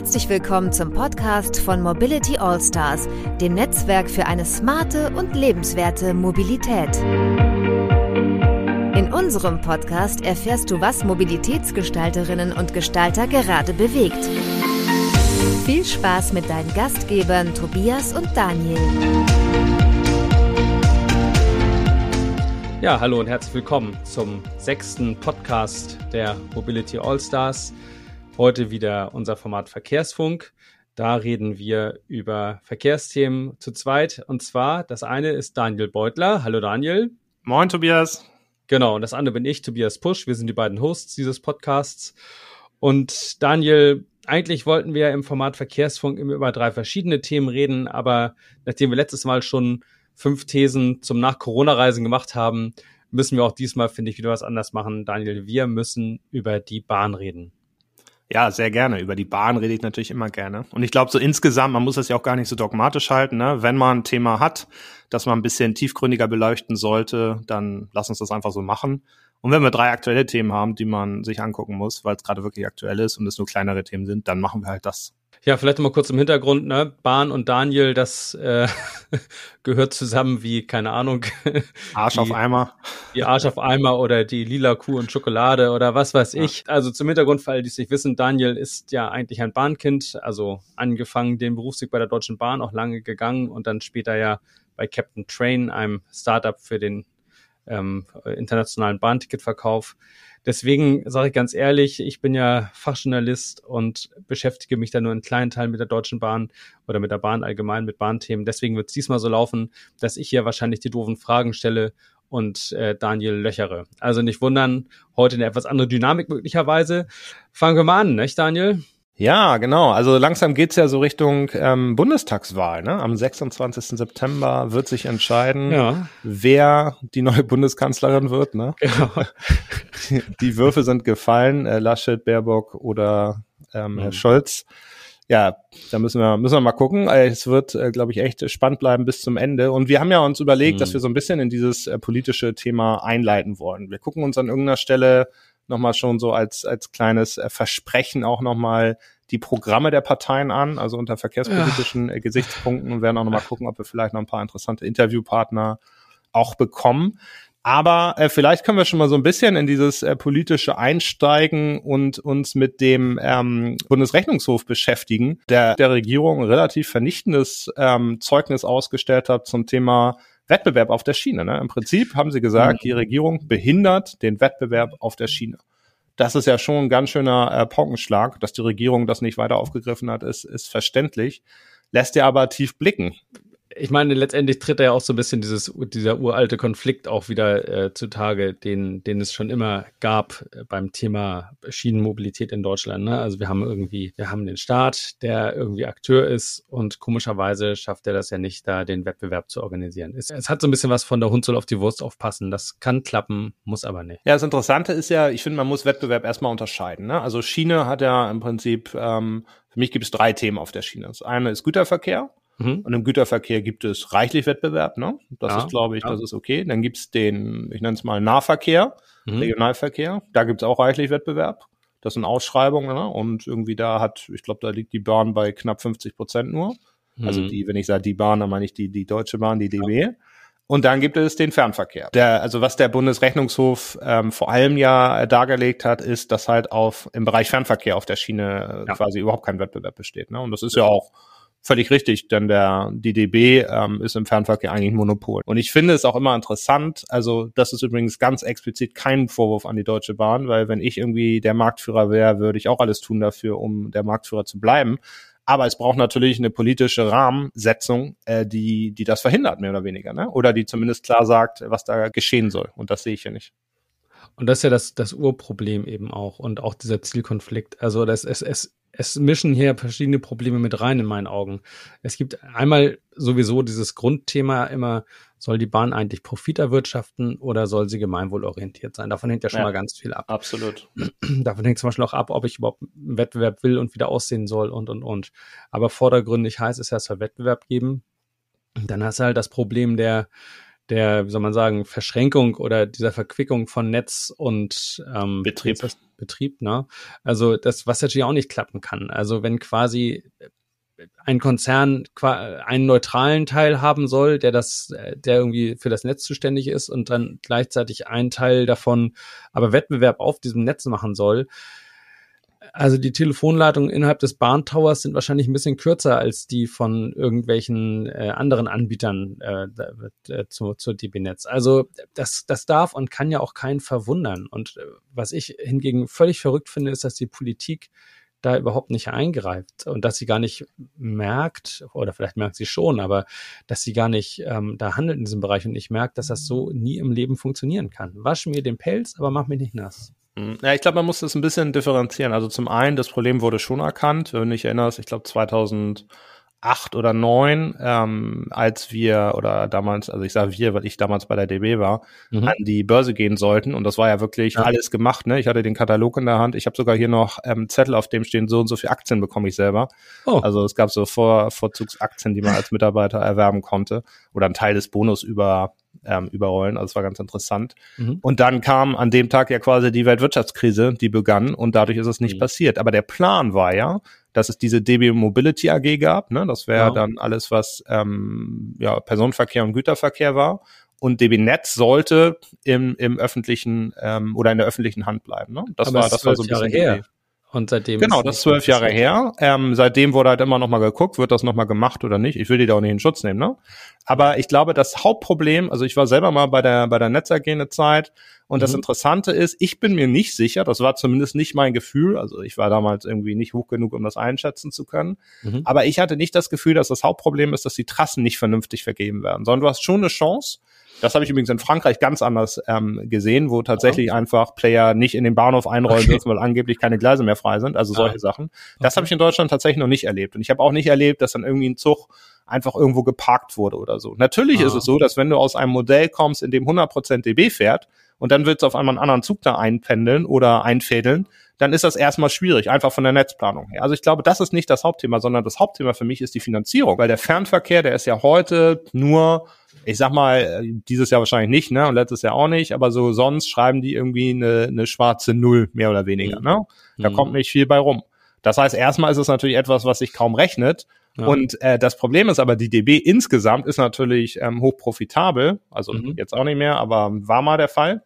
Herzlich willkommen zum Podcast von Mobility Allstars, dem Netzwerk für eine smarte und lebenswerte Mobilität. In unserem Podcast erfährst du, was Mobilitätsgestalterinnen und Gestalter gerade bewegt. Viel Spaß mit deinen Gastgebern Tobias und Daniel. Ja, hallo und herzlich willkommen zum sechsten Podcast der Mobility Allstars. Heute wieder unser Format Verkehrsfunk. Da reden wir über Verkehrsthemen zu zweit. Und zwar, das eine ist Daniel Beutler. Hallo Daniel. Moin Tobias. Genau, und das andere bin ich, Tobias Pusch. Wir sind die beiden Hosts dieses Podcasts. Und Daniel, eigentlich wollten wir im Format Verkehrsfunk immer über drei verschiedene Themen reden, aber nachdem wir letztes Mal schon fünf Thesen zum Nach-Corona-Reisen gemacht haben, müssen wir auch diesmal, finde ich, wieder was anders machen. Daniel, wir müssen über die Bahn reden. Ja, sehr gerne. Über die Bahn rede ich natürlich immer gerne. Und ich glaube, so insgesamt, man muss das ja auch gar nicht so dogmatisch halten. Ne? Wenn man ein Thema hat, das man ein bisschen tiefgründiger beleuchten sollte, dann lass uns das einfach so machen. Und wenn wir drei aktuelle Themen haben, die man sich angucken muss, weil es gerade wirklich aktuell ist und es nur kleinere Themen sind, dann machen wir halt das. Ja, vielleicht mal kurz im Hintergrund, ne? Bahn und Daniel, das äh, gehört zusammen wie, keine Ahnung. Arsch die, auf Eimer. Die Arsch auf Eimer oder die lila Kuh und Schokolade oder was weiß ja. ich. Also zum Hintergrund, für alle, die es nicht wissen, Daniel ist ja eigentlich ein Bahnkind, also angefangen den Berufsweg bei der Deutschen Bahn, auch lange gegangen und dann später ja bei Captain Train, einem Startup für den ähm, internationalen Bahnticketverkauf. Deswegen sage ich ganz ehrlich, ich bin ja Fachjournalist und beschäftige mich da nur in kleinen Teilen mit der Deutschen Bahn oder mit der Bahn allgemein, mit Bahnthemen. Deswegen wird es diesmal so laufen, dass ich hier wahrscheinlich die doofen Fragen stelle und äh, Daniel löchere. Also nicht wundern, heute eine etwas andere Dynamik möglicherweise. Fangen wir mal an, nicht Daniel? Ja, genau. Also langsam geht's ja so Richtung ähm, Bundestagswahl. Ne? Am 26. September wird sich entscheiden, ja. wer die neue Bundeskanzlerin wird. Ne? Genau. Die, die Würfe sind gefallen, äh, Laschet, Baerbock oder ähm, mhm. Herr Scholz. Ja, da müssen wir, müssen wir mal gucken. Äh, es wird, äh, glaube ich, echt spannend bleiben bis zum Ende. Und wir haben ja uns überlegt, mhm. dass wir so ein bisschen in dieses äh, politische Thema einleiten wollen. Wir gucken uns an irgendeiner Stelle nochmal schon so als, als kleines äh, Versprechen auch nochmal die Programme der Parteien an, also unter verkehrspolitischen ja. Äh, Gesichtspunkten und werden auch nochmal gucken, ob wir vielleicht noch ein paar interessante Interviewpartner auch bekommen. Aber äh, vielleicht können wir schon mal so ein bisschen in dieses äh, politische einsteigen und uns mit dem ähm, Bundesrechnungshof beschäftigen, der der Regierung ein relativ vernichtendes ähm, Zeugnis ausgestellt hat zum Thema Wettbewerb auf der Schiene. Ne? Im Prinzip haben sie gesagt, mhm. die Regierung behindert den Wettbewerb auf der Schiene. Das ist ja schon ein ganz schöner äh, Paukenschlag, dass die Regierung das nicht weiter aufgegriffen hat, ist, ist verständlich. Lässt ja aber tief blicken ich meine, letztendlich tritt ja auch so ein bisschen dieses, dieser uralte Konflikt auch wieder äh, zutage, den, den es schon immer gab äh, beim Thema Schienenmobilität in Deutschland. Ne? Also wir haben irgendwie, wir haben den Staat, der irgendwie Akteur ist und komischerweise schafft er das ja nicht, da den Wettbewerb zu organisieren. Es, es hat so ein bisschen was von der Hund soll auf die Wurst aufpassen. Das kann klappen, muss aber nicht. Ja, das Interessante ist ja, ich finde, man muss Wettbewerb erstmal unterscheiden. Ne? Also Schiene hat ja im Prinzip, ähm, für mich gibt es drei Themen auf der Schiene. Das eine ist Güterverkehr. Mhm. Und im Güterverkehr gibt es reichlich Wettbewerb, ne? Das ja, ist, glaube ich, ja. das ist okay. Dann gibt's den, ich nenne es mal Nahverkehr, mhm. Regionalverkehr. Da gibt's auch reichlich Wettbewerb. Das sind Ausschreibungen, ne? Und irgendwie da hat, ich glaube, da liegt die Bahn bei knapp 50 Prozent nur. Also mhm. Die, wenn ich sage die Bahn, dann meine ich die, die Deutsche Bahn, die DB. Ja. Und dann gibt es den Fernverkehr. Der, also was der Bundesrechnungshof ähm, vor allem ja dargelegt hat, ist, dass halt auf im Bereich Fernverkehr auf der Schiene äh, ja. quasi überhaupt kein Wettbewerb besteht. Ne? Und das ist ja auch völlig richtig, denn der die DB ähm, ist im Fernverkehr eigentlich ein Monopol. Und ich finde es auch immer interessant, also das ist übrigens ganz explizit kein Vorwurf an die Deutsche Bahn, weil wenn ich irgendwie der Marktführer wäre, würde ich auch alles tun dafür, um der Marktführer zu bleiben. Aber es braucht natürlich eine politische Rahmensetzung, äh, die, die das verhindert, mehr oder weniger, ne? Oder die zumindest klar sagt, was da geschehen soll. Und das sehe ich ja nicht. Und das ist ja das, das Urproblem eben auch und auch dieser Zielkonflikt. Also das, es, es es mischen hier verschiedene Probleme mit rein in meinen Augen. Es gibt einmal sowieso dieses Grundthema immer, soll die Bahn eigentlich Profit erwirtschaften oder soll sie gemeinwohlorientiert sein? Davon hängt ja schon ja, mal ganz viel ab. Absolut. Davon hängt zum Beispiel auch ab, ob ich überhaupt einen Wettbewerb will und wieder aussehen soll und, und, und. Aber vordergründig heißt es ja, es soll Wettbewerb geben. Dann hast du halt das Problem der, der, wie soll man sagen, Verschränkung oder dieser Verquickung von Netz und ähm, Betrieb. Betrieb, ne? Also das, was natürlich auch nicht klappen kann. Also wenn quasi ein Konzern einen neutralen Teil haben soll, der das, der irgendwie für das Netz zuständig ist und dann gleichzeitig einen Teil davon aber Wettbewerb auf diesem Netz machen soll. Also die Telefonleitungen innerhalb des Bahntowers sind wahrscheinlich ein bisschen kürzer als die von irgendwelchen äh, anderen Anbietern äh, äh, zu, zu DB-Netz. Also das, das darf und kann ja auch keinen verwundern. Und äh, was ich hingegen völlig verrückt finde, ist, dass die Politik da überhaupt nicht eingreift und dass sie gar nicht merkt, oder vielleicht merkt sie schon, aber dass sie gar nicht ähm, da handelt in diesem Bereich und nicht merkt, dass das so nie im Leben funktionieren kann. Wasch mir den Pelz, aber mach mich nicht nass. Hm, ja, ich glaube, man muss das ein bisschen differenzieren. Also zum einen, das Problem wurde schon erkannt, wenn du dich erinnerst, ich glaube 2000 acht oder neun, ähm, als wir oder damals, also ich sage wir, weil ich damals bei der DB war, mhm. an die Börse gehen sollten. Und das war ja wirklich ja. alles gemacht. Ne? Ich hatte den Katalog in der Hand. Ich habe sogar hier noch ähm, Zettel, auf dem stehen, so und so viele Aktien bekomme ich selber. Oh. Also es gab so Vor Vorzugsaktien, die man als Mitarbeiter erwerben konnte oder ein Teil des Bonus über ähm, überrollen. Also es war ganz interessant. Mhm. Und dann kam an dem Tag ja quasi die Weltwirtschaftskrise, die begann und dadurch ist es nicht mhm. passiert. Aber der Plan war ja, dass es diese DB Mobility AG gab. Ne? Das wäre ja. dann alles, was ähm, ja, Personenverkehr und Güterverkehr war. Und DB Netz sollte im, im öffentlichen ähm, oder in der öffentlichen Hand bleiben. Ne? Das Aber war das war so ein bisschen her. Und seitdem genau, das ist zwölf Jahre her. Ähm, seitdem wurde halt immer noch mal geguckt, wird das noch mal gemacht oder nicht. Ich will die da auch nicht in Schutz nehmen, ne? Aber ich glaube, das Hauptproblem, also ich war selber mal bei der bei der Netz AG eine Zeit und mhm. das Interessante ist, ich bin mir nicht sicher, das war zumindest nicht mein Gefühl, also ich war damals irgendwie nicht hoch genug, um das einschätzen zu können, mhm. aber ich hatte nicht das Gefühl, dass das Hauptproblem ist, dass die Trassen nicht vernünftig vergeben werden, sondern du hast schon eine Chance, das habe ich übrigens in Frankreich ganz anders ähm, gesehen, wo tatsächlich ja. einfach Player nicht in den Bahnhof einrollen okay. dürfen, weil angeblich keine Gleise mehr frei sind. Also solche ja. Sachen. Das okay. habe ich in Deutschland tatsächlich noch nicht erlebt. Und ich habe auch nicht erlebt, dass dann irgendwie ein Zug einfach irgendwo geparkt wurde oder so. Natürlich ah. ist es so, dass wenn du aus einem Modell kommst, in dem 100% DB fährt und dann willst du auf einmal einen anderen Zug da einpendeln oder einfädeln, dann ist das erstmal schwierig, einfach von der Netzplanung her. Also ich glaube, das ist nicht das Hauptthema, sondern das Hauptthema für mich ist die Finanzierung, weil der Fernverkehr, der ist ja heute nur ich sag mal, dieses Jahr wahrscheinlich nicht, ne? Und letztes Jahr auch nicht, aber so sonst schreiben die irgendwie eine, eine schwarze Null, mehr oder weniger, ne? Da mhm. kommt nicht viel bei rum. Das heißt, erstmal ist es natürlich etwas, was sich kaum rechnet. Ja. Und äh, das Problem ist aber, die DB insgesamt ist natürlich ähm, hoch profitabel, also mhm. jetzt auch nicht mehr, aber war mal der Fall.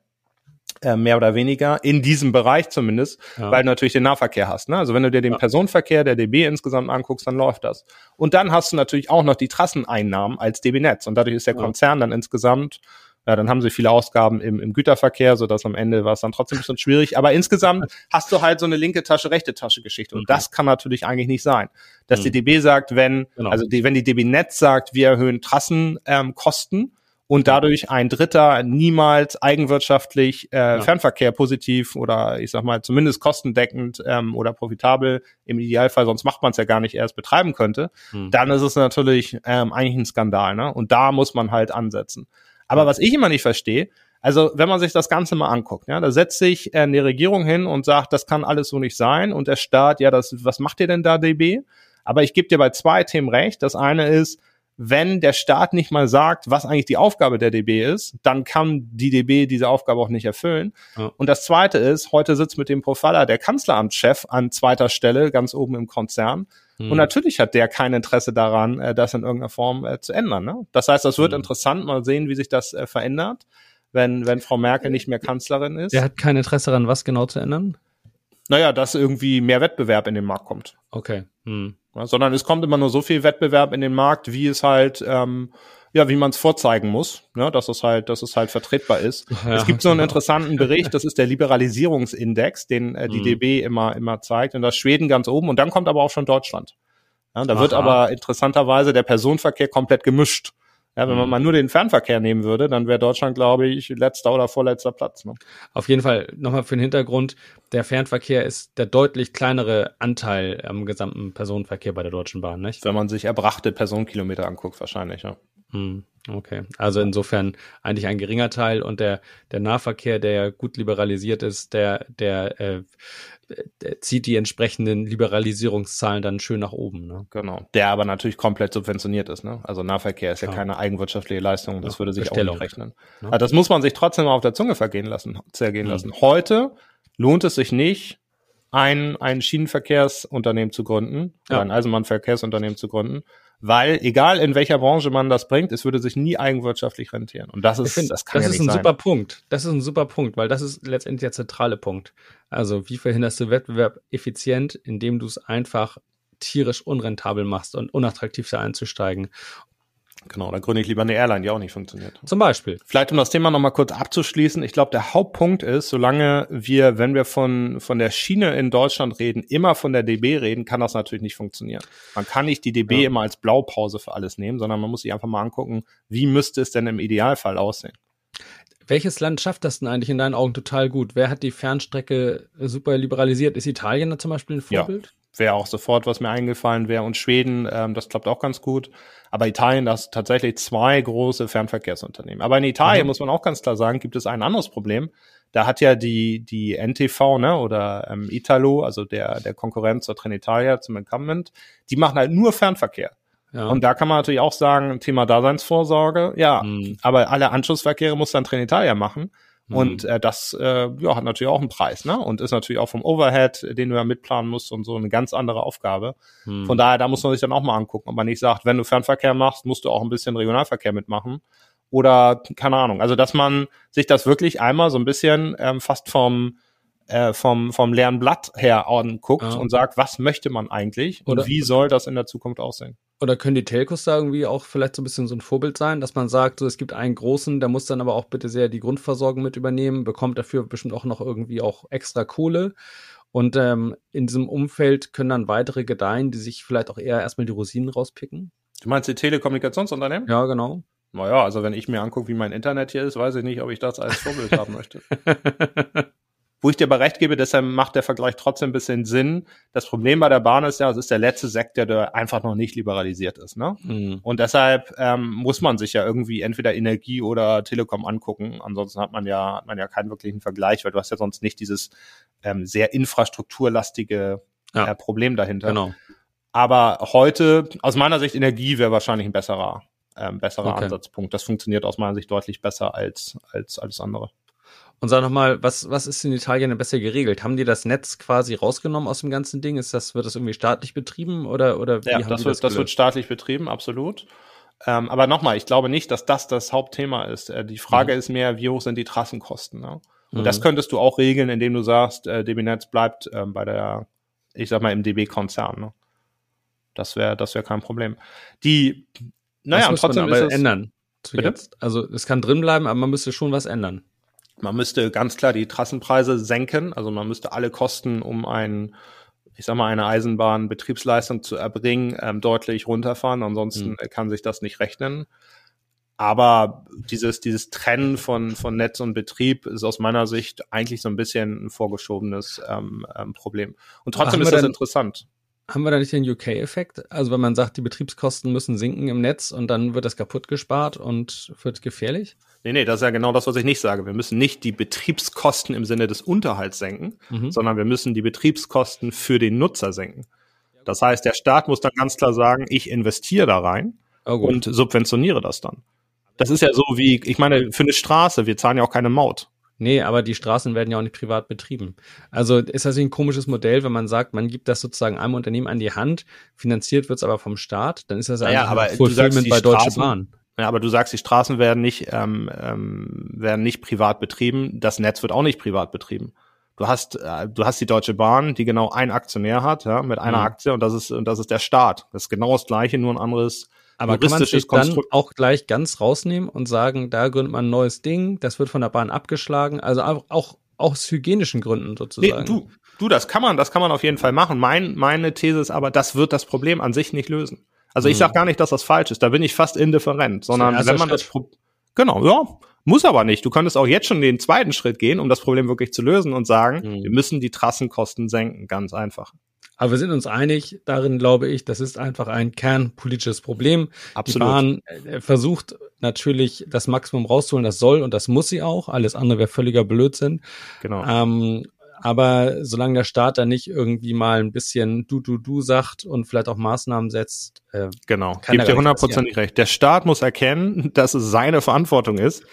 Äh, mehr oder weniger, in diesem Bereich zumindest, ja. weil du natürlich den Nahverkehr hast. Ne? Also wenn du dir den ja. Personenverkehr der DB insgesamt anguckst, dann läuft das. Und dann hast du natürlich auch noch die Trasseneinnahmen als DB-Netz und dadurch ist der Konzern dann insgesamt ja, dann haben sie viele Ausgaben im, im Güterverkehr, so dass am Ende war es dann trotzdem ein bisschen schwierig. Aber insgesamt hast du halt so eine linke Tasche, rechte Tasche Geschichte. Und das kann natürlich eigentlich nicht sein. Dass mhm. die DB sagt, wenn, genau. also die, wenn die DB Netz sagt, wir erhöhen Trassenkosten, ähm, und dadurch ein Dritter niemals eigenwirtschaftlich äh, ja. Fernverkehr positiv oder ich sag mal zumindest kostendeckend ähm, oder profitabel im Idealfall, sonst macht man es ja gar nicht erst betreiben könnte, mhm. dann ist es natürlich ähm, eigentlich ein Skandal. Ne? Und da muss man halt ansetzen. Aber was ich immer nicht verstehe, also wenn man sich das Ganze mal anguckt, ja, da setzt sich äh, eine Regierung hin und sagt, das kann alles so nicht sein und der Staat, ja, das, was macht ihr denn da, DB? Aber ich gebe dir bei zwei Themen recht. Das eine ist, wenn der Staat nicht mal sagt, was eigentlich die Aufgabe der DB ist, dann kann die DB diese Aufgabe auch nicht erfüllen. Ja. Und das Zweite ist, heute sitzt mit dem Profiler der Kanzleramtschef an zweiter Stelle, ganz oben im Konzern. Hm. Und natürlich hat der kein Interesse daran, äh, das in irgendeiner Form äh, zu ändern. Ne? Das heißt, das wird hm. interessant, mal sehen, wie sich das äh, verändert, wenn, wenn Frau Merkel nicht mehr Kanzlerin ist. Der hat kein Interesse daran, was genau zu ändern? Naja, dass irgendwie mehr Wettbewerb in den Markt kommt. Okay. Hm. Ja, sondern es kommt immer nur so viel Wettbewerb in den Markt, wie es halt, ähm, ja, wie man es vorzeigen muss, ne, dass es halt, dass es halt vertretbar ist. Ja. Es gibt so einen interessanten Bericht, das ist der Liberalisierungsindex, den äh, die mhm. DB immer immer zeigt, und da ist Schweden ganz oben und dann kommt aber auch schon Deutschland. Ja, da Aha. wird aber interessanterweise der Personenverkehr komplett gemischt. Ja, wenn man mhm. mal nur den Fernverkehr nehmen würde, dann wäre Deutschland, glaube ich, letzter oder vorletzter Platz. Ne? Auf jeden Fall nochmal für den Hintergrund, der Fernverkehr ist der deutlich kleinere Anteil am gesamten Personenverkehr bei der Deutschen Bahn, nicht? Wenn man sich erbrachte Personenkilometer anguckt, wahrscheinlich, ja. Hm, okay, also insofern eigentlich ein geringer Teil und der, der Nahverkehr, der ja gut liberalisiert ist, der, der äh, zieht die entsprechenden Liberalisierungszahlen dann schön nach oben. Ne? Genau. Der aber natürlich komplett subventioniert ist. Ne? Also Nahverkehr ist ja, ja keine eigenwirtschaftliche Leistung. Das ja, würde sich Bestellung. auch nicht rechnen. Ja. Also das muss man sich trotzdem auf der Zunge vergehen lassen, zergehen mhm. lassen. Heute lohnt es sich nicht, ein, ein Schienenverkehrsunternehmen zu gründen, ja. ein Eisenbahnverkehrsunternehmen zu gründen, weil egal in welcher Branche man das bringt, es würde sich nie eigenwirtschaftlich rentieren. Und das ist, find, das kann das ja ist nicht ein sein. super Punkt. Das ist ein super Punkt, weil das ist letztendlich der zentrale Punkt. Also wie verhinderst du Wettbewerb effizient, indem du es einfach tierisch unrentabel machst und unattraktiv da einzusteigen. Genau, dann gründe ich lieber eine Airline, die auch nicht funktioniert. Zum Beispiel. Vielleicht um das Thema nochmal kurz abzuschließen. Ich glaube, der Hauptpunkt ist, solange wir, wenn wir von, von der Schiene in Deutschland reden, immer von der DB reden, kann das natürlich nicht funktionieren. Man kann nicht die DB ja. immer als Blaupause für alles nehmen, sondern man muss sich einfach mal angucken, wie müsste es denn im Idealfall aussehen. Welches Land schafft das denn eigentlich in deinen Augen total gut? Wer hat die Fernstrecke super liberalisiert? Ist Italien da zum Beispiel ein Vorbild? Ja wäre auch sofort, was mir eingefallen wäre. Und Schweden, ähm, das klappt auch ganz gut. Aber Italien, das tatsächlich zwei große Fernverkehrsunternehmen. Aber in Italien, mhm. muss man auch ganz klar sagen, gibt es ein anderes Problem. Da hat ja die, die NTV, ne, oder ähm, Italo, also der, der Konkurrent zur Trenitalia, zum Incumbent, die machen halt nur Fernverkehr. Ja. Und da kann man natürlich auch sagen, Thema Daseinsvorsorge, ja, mhm. aber alle Anschlussverkehre muss dann Trenitalia machen. Mhm. Und äh, das äh, ja, hat natürlich auch einen Preis, ne? Und ist natürlich auch vom Overhead, den du ja mitplanen musst und so eine ganz andere Aufgabe. Mhm. Von daher, da muss man sich dann auch mal angucken, ob man nicht sagt, wenn du Fernverkehr machst, musst du auch ein bisschen Regionalverkehr mitmachen. Oder keine Ahnung. Also dass man sich das wirklich einmal so ein bisschen ähm, fast vom äh, vom, vom leeren Blatt her anguckt ja. und sagt, was möchte man eigentlich und Oder wie soll das in der Zukunft aussehen? Oder können die Telcos da irgendwie auch vielleicht so ein bisschen so ein Vorbild sein, dass man sagt, so es gibt einen großen, der muss dann aber auch bitte sehr die Grundversorgung mit übernehmen, bekommt dafür bestimmt auch noch irgendwie auch extra Kohle. Und ähm, in diesem Umfeld können dann weitere gedeihen, die sich vielleicht auch eher erstmal die Rosinen rauspicken. Du meinst die Telekommunikationsunternehmen? Ja, genau. Naja, also wenn ich mir angucke, wie mein Internet hier ist, weiß ich nicht, ob ich das als Vorbild haben möchte. Wo ich dir aber recht gebe, deshalb macht der Vergleich trotzdem ein bisschen Sinn. Das Problem bei der Bahn ist ja, es ist der letzte Sektor, der einfach noch nicht liberalisiert ist. Ne? Mhm. Und deshalb ähm, muss man sich ja irgendwie entweder Energie oder Telekom angucken. Ansonsten hat man ja, hat man ja keinen wirklichen Vergleich, weil du hast ja sonst nicht dieses ähm, sehr infrastrukturlastige ja. äh, Problem dahinter. Genau. Aber heute, aus meiner Sicht, Energie wäre wahrscheinlich ein besserer, ähm, besserer okay. Ansatzpunkt. Das funktioniert aus meiner Sicht deutlich besser als, als alles andere. Und sag nochmal, was, was ist in Italien denn besser geregelt? Haben die das Netz quasi rausgenommen aus dem ganzen Ding? Ist das, wird das irgendwie staatlich betrieben oder, oder wie ja, haben das, wird, das, das wird staatlich betrieben, absolut. Ähm, aber nochmal, ich glaube nicht, dass das das Hauptthema ist. Äh, die Frage mhm. ist mehr, wie hoch sind die Trassenkosten? Ne? Und mhm. das könntest du auch regeln, indem du sagst, äh, DB Netz bleibt ähm, bei der, ich sag mal, im DB-Konzern. Ne? Das wäre, das wäre kein Problem. Die, naja, und trotzdem man aber ist es, ändern. Jetzt. Also es kann drin bleiben, aber man müsste schon was ändern. Man müsste ganz klar die Trassenpreise senken, also man müsste alle Kosten, um ein, ich sag mal, eine Eisenbahnbetriebsleistung zu erbringen, ähm, deutlich runterfahren. Ansonsten mhm. kann sich das nicht rechnen. Aber dieses, dieses Trennen von, von Netz und Betrieb ist aus meiner Sicht eigentlich so ein bisschen ein vorgeschobenes ähm, ähm, Problem. Und trotzdem ist das denn, interessant. Haben wir da nicht den UK-Effekt? Also wenn man sagt, die Betriebskosten müssen sinken im Netz und dann wird das kaputt gespart und wird gefährlich? Nee, nee, das ist ja genau das, was ich nicht sage. Wir müssen nicht die Betriebskosten im Sinne des Unterhalts senken, mhm. sondern wir müssen die Betriebskosten für den Nutzer senken. Das heißt, der Staat muss dann ganz klar sagen, ich investiere da rein oh und subventioniere das dann. Das ist ja so wie, ich meine, für eine Straße, wir zahlen ja auch keine Maut. Nee, aber die Straßen werden ja auch nicht privat betrieben. Also ist das ein komisches Modell, wenn man sagt, man gibt das sozusagen einem Unternehmen an die Hand, finanziert wird es aber vom Staat, dann ist das ja, aber Fulfillment bei Deutsche Bahn. Ja, aber du sagst, die Straßen werden nicht, ähm, ähm, werden nicht privat betrieben. Das Netz wird auch nicht privat betrieben. Du hast, äh, du hast die Deutsche Bahn, die genau ein Aktionär hat, ja, mit einer mhm. Aktie und das ist, und das ist der Staat. Das ist genau das Gleiche, nur ein anderes aber kann man sich dann auch gleich ganz rausnehmen und sagen, da gründet man ein neues Ding, das wird von der Bahn abgeschlagen, also auch, auch aus hygienischen Gründen sozusagen. Nee, du, du, das kann man, das kann man auf jeden Fall machen. Mein, meine These ist aber, das wird das Problem an sich nicht lösen. Also ich mhm. sage gar nicht, dass das falsch ist. Da bin ich fast indifferent, sondern wenn man Schritt. das Pro genau, ja, muss aber nicht. Du könntest auch jetzt schon den zweiten Schritt gehen, um das Problem wirklich zu lösen und sagen, mhm. wir müssen die Trassenkosten senken, ganz einfach. Aber wir sind uns einig, darin glaube ich, das ist einfach ein kernpolitisches Problem. Absolut. Die Bahn äh, versucht natürlich das Maximum rauszuholen, das soll und das muss sie auch. Alles andere wäre völliger Blödsinn. Genau. Ähm, aber solange der Staat da nicht irgendwie mal ein bisschen du, du, du sagt und vielleicht auch Maßnahmen setzt, äh, genau, gibt dir hundertprozentig recht. Der Staat muss erkennen, dass es seine Verantwortung ist,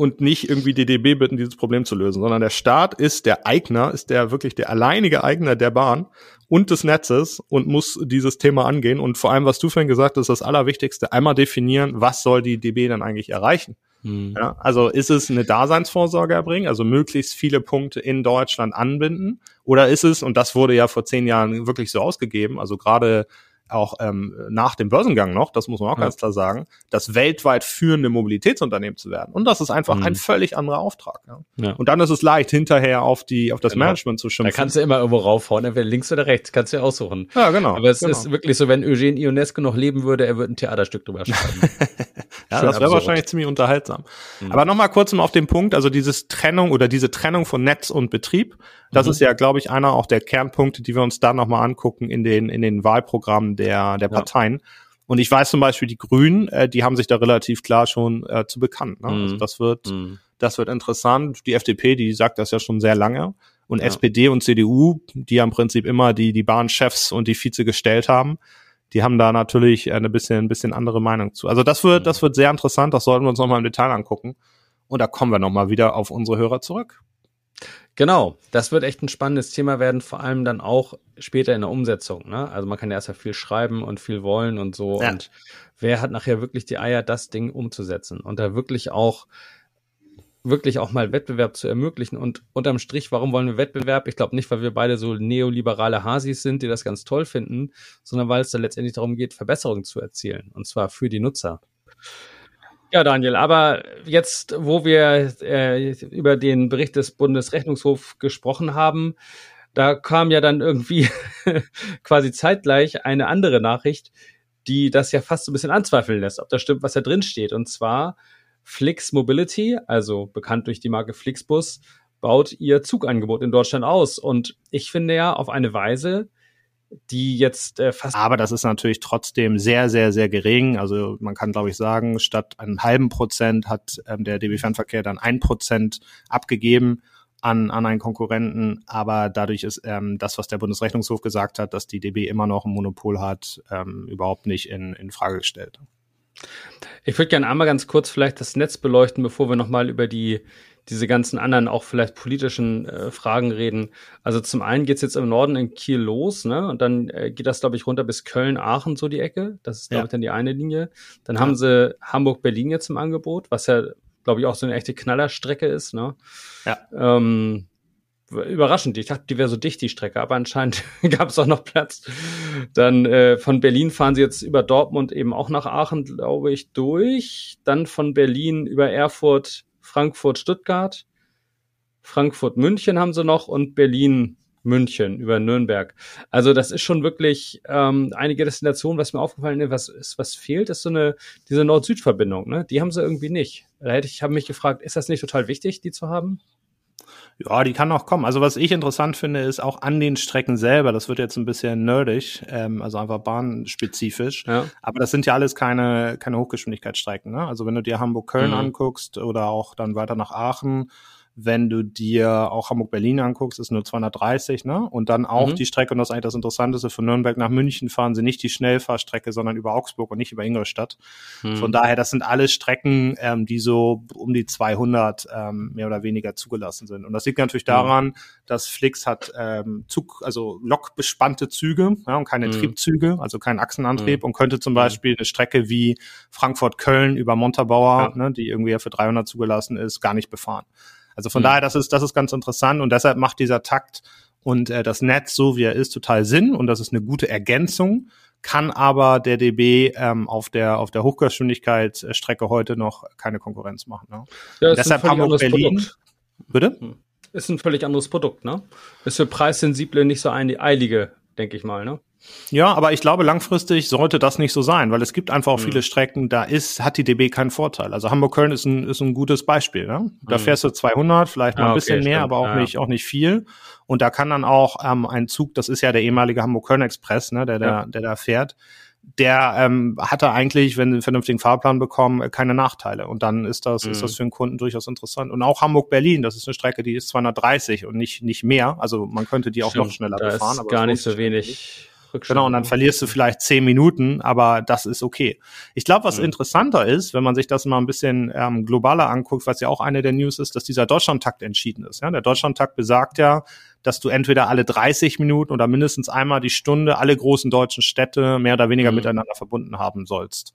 und nicht irgendwie die DB bitten, dieses Problem zu lösen, sondern der Staat ist der Eigner, ist der wirklich der alleinige Eigner der Bahn und des Netzes und muss dieses Thema angehen. Und vor allem, was du vorhin gesagt hast, das Allerwichtigste, einmal definieren, was soll die DB dann eigentlich erreichen? Hm. Ja, also ist es eine Daseinsvorsorge erbringen, also möglichst viele Punkte in Deutschland anbinden? Oder ist es, und das wurde ja vor zehn Jahren wirklich so ausgegeben, also gerade auch ähm, nach dem Börsengang noch, das muss man auch ja. ganz klar sagen, das weltweit führende Mobilitätsunternehmen zu werden. Und das ist einfach mhm. ein völlig anderer Auftrag. Ja. ja. Und dann ist es leicht, hinterher auf die auf das genau. Management zu schimpfen. Da kannst du immer irgendwo raufhauen, entweder links oder rechts, kannst du ja aussuchen. Ja, genau. Aber es genau. ist wirklich so, wenn Eugene Ionesco noch leben würde, er würde ein Theaterstück drüber schreiben. ja, das wäre wahrscheinlich ziemlich unterhaltsam. Mhm. Aber nochmal kurz auf den Punkt, also dieses Trennung oder diese Trennung von Netz und Betrieb, das mhm. ist ja, glaube ich, einer auch der Kernpunkte, die wir uns da nochmal angucken in den, in den Wahlprogrammen der, der Parteien. Ja. Und ich weiß zum Beispiel, die Grünen, äh, die haben sich da relativ klar schon äh, zu bekannt. Ne? Also mhm. Also das wird, mhm. das wird interessant. Die FDP, die sagt das ja schon sehr lange. Und ja. SPD und CDU, die ja im Prinzip immer die, die Bahnchefs und die Vize gestellt haben, die haben da natürlich eine bisschen, ein bisschen andere Meinung zu. Also das wird, mhm. das wird sehr interessant. Das sollten wir uns nochmal im Detail angucken. Und da kommen wir nochmal wieder auf unsere Hörer zurück. Genau, das wird echt ein spannendes Thema werden, vor allem dann auch später in der Umsetzung. Ne? Also man kann ja erst ja viel schreiben und viel wollen und so. Ja. Und wer hat nachher wirklich die Eier, das Ding umzusetzen und da wirklich auch wirklich auch mal Wettbewerb zu ermöglichen. Und unterm Strich, warum wollen wir Wettbewerb? Ich glaube nicht, weil wir beide so neoliberale Hasis sind, die das ganz toll finden, sondern weil es da letztendlich darum geht, Verbesserungen zu erzielen. Und zwar für die Nutzer. Ja, Daniel, aber jetzt, wo wir äh, über den Bericht des Bundesrechnungshofs gesprochen haben, da kam ja dann irgendwie quasi zeitgleich eine andere Nachricht, die das ja fast so ein bisschen anzweifeln lässt, ob das stimmt, was da drin steht. Und zwar Flix Mobility, also bekannt durch die Marke Flixbus, baut ihr Zugangebot in Deutschland aus. Und ich finde ja auf eine Weise, die jetzt äh, fast. Aber das ist natürlich trotzdem sehr, sehr, sehr gering. Also man kann, glaube ich, sagen, statt einem halben Prozent hat ähm, der DB Fernverkehr dann ein Prozent abgegeben an, an einen Konkurrenten. Aber dadurch ist ähm, das, was der Bundesrechnungshof gesagt hat, dass die DB immer noch ein Monopol hat, ähm, überhaupt nicht in, in Frage gestellt. Ich würde gerne einmal ganz kurz vielleicht das Netz beleuchten, bevor wir nochmal über die diese ganzen anderen auch vielleicht politischen äh, Fragen reden. Also zum einen geht's jetzt im Norden in Kiel los, ne? Und dann äh, geht das, glaube ich, runter bis Köln, Aachen, so die Ecke. Das ist, glaube ja. ich, dann die eine Linie. Dann ja. haben sie Hamburg-Berlin jetzt im Angebot, was ja, glaube ich, auch so eine echte Knallerstrecke ist, ne? Ja. Ähm, überraschend. Ich dachte, die wäre so dicht, die Strecke, aber anscheinend gab es auch noch Platz. Dann äh, von Berlin fahren sie jetzt über Dortmund eben auch nach Aachen, glaube ich, durch. Dann von Berlin über Erfurt Frankfurt, Stuttgart, Frankfurt, München haben sie noch und Berlin, München über Nürnberg. Also das ist schon wirklich ähm, einige Destinationen, was mir aufgefallen ist, was, ist, was fehlt, ist so eine diese Nord-Süd-Verbindung. Ne? Die haben sie irgendwie nicht. Da hätte ich habe mich gefragt, ist das nicht total wichtig, die zu haben? Ja, die kann auch kommen. Also was ich interessant finde, ist auch an den Strecken selber, das wird jetzt ein bisschen nerdig, ähm, also einfach bahnspezifisch, ja. aber das sind ja alles keine, keine Hochgeschwindigkeitsstrecken. Ne? Also wenn du dir Hamburg-Köln mhm. anguckst oder auch dann weiter nach Aachen, wenn du dir auch Hamburg-Berlin anguckst, ist nur 230, ne? Und dann auch mhm. die Strecke, und das ist eigentlich das Interessanteste, von Nürnberg nach München fahren sie nicht die Schnellfahrstrecke, sondern über Augsburg und nicht über Ingolstadt. Mhm. Von daher, das sind alles Strecken, ähm, die so um die 200 ähm, mehr oder weniger zugelassen sind. Und das liegt natürlich daran, mhm. dass Flix hat ähm, Zug, also lokbespannte Züge ja, und keine mhm. Triebzüge, also keinen Achsenantrieb mhm. und könnte zum mhm. Beispiel eine Strecke wie Frankfurt-Köln über Montabaur, ja. ne, die irgendwie ja für 300 zugelassen ist, gar nicht befahren. Also von mhm. daher, das ist, das ist ganz interessant und deshalb macht dieser Takt und äh, das Netz so wie er ist total Sinn und das ist eine gute Ergänzung kann aber der DB ähm, auf der auf der Hochgeschwindigkeitsstrecke heute noch keine Konkurrenz machen. Ne? Ja, deshalb haben wir Berlin. Produkt. Bitte? Hm. Ist ein völlig anderes Produkt, ne? Ist für Preissensible nicht so eine eilige, denke ich mal, ne? Ja, aber ich glaube, langfristig sollte das nicht so sein, weil es gibt einfach auch mhm. viele Strecken, da ist, hat die DB keinen Vorteil. Also Hamburg-Köln ist ein, ist ein gutes Beispiel. Ne? Da mhm. fährst du 200, vielleicht mal ah, ein bisschen okay, mehr, stimmt. aber auch, ja. nicht, auch nicht viel. Und da kann dann auch ähm, ein Zug, das ist ja der ehemalige Hamburg-Köln-Express, ne, der, ja. der, der da fährt, der ähm, hatte eigentlich, wenn sie einen vernünftigen Fahrplan bekommen, keine Nachteile. Und dann ist das, mhm. ist das für einen Kunden durchaus interessant. Und auch Hamburg-Berlin, das ist eine Strecke, die ist 230 und nicht, nicht mehr. Also man könnte die auch Stimmt, noch schneller befahren. Ist aber gar nicht so wenig. Rückstand. Genau, und dann verlierst du vielleicht zehn Minuten, aber das ist okay. Ich glaube, was mhm. interessanter ist, wenn man sich das mal ein bisschen ähm, globaler anguckt, was ja auch eine der News ist, dass dieser Deutschlandtakt entschieden ist. Ja? Der Deutschlandtakt besagt ja, dass du entweder alle 30 Minuten oder mindestens einmal die Stunde alle großen deutschen Städte mehr oder weniger mhm. miteinander verbunden haben sollst.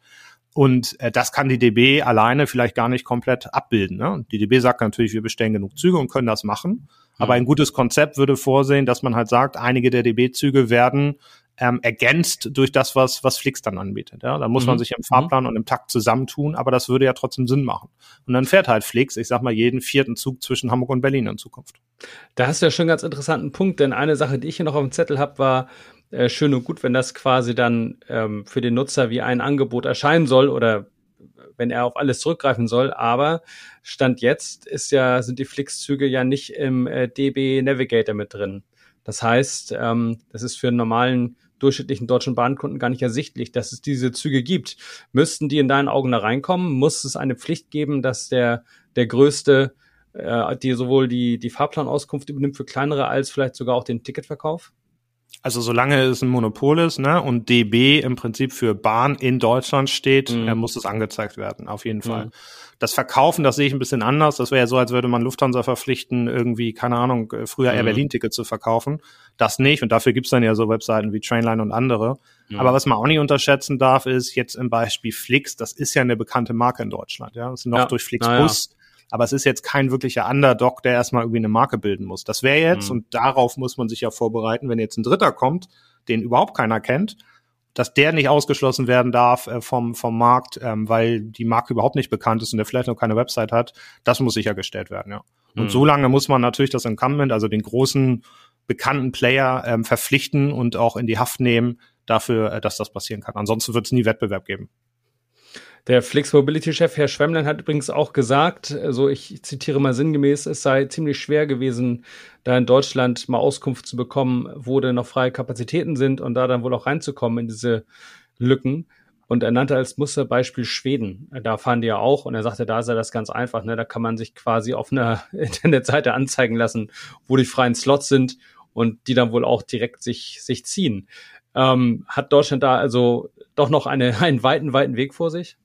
Und äh, das kann die DB alleine vielleicht gar nicht komplett abbilden. Ne? Die DB sagt natürlich, wir bestellen genug Züge und können das machen. Aber ein gutes Konzept würde vorsehen, dass man halt sagt, einige der DB-Züge werden ähm, ergänzt durch das, was, was Flix dann anbietet. Ja? Da muss mhm. man sich im Fahrplan mhm. und im Takt zusammentun, aber das würde ja trotzdem Sinn machen. Und dann fährt halt Flix, ich sag mal, jeden vierten Zug zwischen Hamburg und Berlin in Zukunft. Da hast du ja schon einen ganz interessanten Punkt, denn eine Sache, die ich hier noch auf dem Zettel habe, war äh, schön und gut, wenn das quasi dann ähm, für den Nutzer wie ein Angebot erscheinen soll oder wenn er auf alles zurückgreifen soll. Aber Stand jetzt ist ja, sind die Flix-Züge ja nicht im äh, DB Navigator mit drin. Das heißt, ähm, das ist für einen normalen durchschnittlichen deutschen Bahnkunden gar nicht ersichtlich, dass es diese Züge gibt. Müssten die in deinen Augen da reinkommen? Muss es eine Pflicht geben, dass der, der größte, äh, die sowohl die, die Fahrplanauskunft übernimmt für kleinere als vielleicht sogar auch den Ticketverkauf? Also solange es ein Monopol ist, ne, und DB im Prinzip für Bahn in Deutschland steht, mhm. äh, muss es angezeigt werden, auf jeden Fall. Mhm. Das Verkaufen, das sehe ich ein bisschen anders. Das wäre ja so, als würde man Lufthansa verpflichten, irgendwie, keine Ahnung, äh, früher mhm. Air Berlin-Ticket zu verkaufen. Das nicht. Und dafür gibt's dann ja so Webseiten wie Trainline und andere. Mhm. Aber was man auch nicht unterschätzen darf, ist jetzt im Beispiel Flix, das ist ja eine bekannte Marke in Deutschland. Ja, das ist noch ja. durch Flixbus. Ja. Aber es ist jetzt kein wirklicher Underdog, der erstmal irgendwie eine Marke bilden muss. Das wäre jetzt, mhm. und darauf muss man sich ja vorbereiten, wenn jetzt ein Dritter kommt, den überhaupt keiner kennt, dass der nicht ausgeschlossen werden darf äh, vom, vom Markt, ähm, weil die Marke überhaupt nicht bekannt ist und der vielleicht noch keine Website hat, das muss sichergestellt werden, ja. Und mhm. so lange muss man natürlich das Incumbent, also den großen bekannten Player ähm, verpflichten und auch in die Haft nehmen dafür, äh, dass das passieren kann. Ansonsten wird es nie Wettbewerb geben. Der Flix Mobility Chef Herr Schwemmlein hat übrigens auch gesagt, also ich zitiere mal sinngemäß, es sei ziemlich schwer gewesen, da in Deutschland mal Auskunft zu bekommen, wo denn noch freie Kapazitäten sind und da dann wohl auch reinzukommen in diese Lücken. Und er nannte als Musterbeispiel Schweden. Da fahren die ja auch und er sagte, da sei das ganz einfach. Ne? Da kann man sich quasi auf einer Internetseite anzeigen lassen, wo die freien Slots sind und die dann wohl auch direkt sich, sich ziehen. Ähm, hat Deutschland da also doch noch eine, einen weiten, weiten Weg vor sich?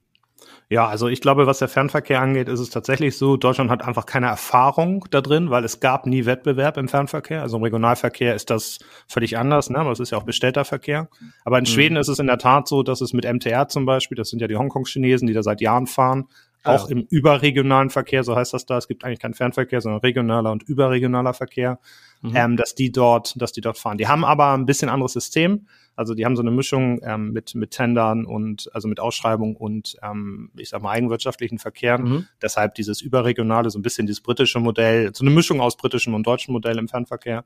Ja, also ich glaube, was der Fernverkehr angeht, ist es tatsächlich so, Deutschland hat einfach keine Erfahrung da drin, weil es gab nie Wettbewerb im Fernverkehr. Also im Regionalverkehr ist das völlig anders, ne? aber es ist ja auch bestellter Verkehr. Aber in mhm. Schweden ist es in der Tat so, dass es mit MTR zum Beispiel, das sind ja die Hongkong-Chinesen, die da seit Jahren fahren, auch im überregionalen Verkehr, so heißt das da, es gibt eigentlich keinen Fernverkehr, sondern regionaler und überregionaler Verkehr, mhm. ähm, dass die dort, dass die dort fahren. Die haben aber ein bisschen anderes System. Also die haben so eine Mischung ähm, mit, mit Tendern und also mit Ausschreibung und ähm, ich sag mal eigenwirtschaftlichen Verkehren. Mhm. Deshalb dieses überregionale, so ein bisschen dieses britische Modell, so eine Mischung aus britischem und deutschem Modell im Fernverkehr.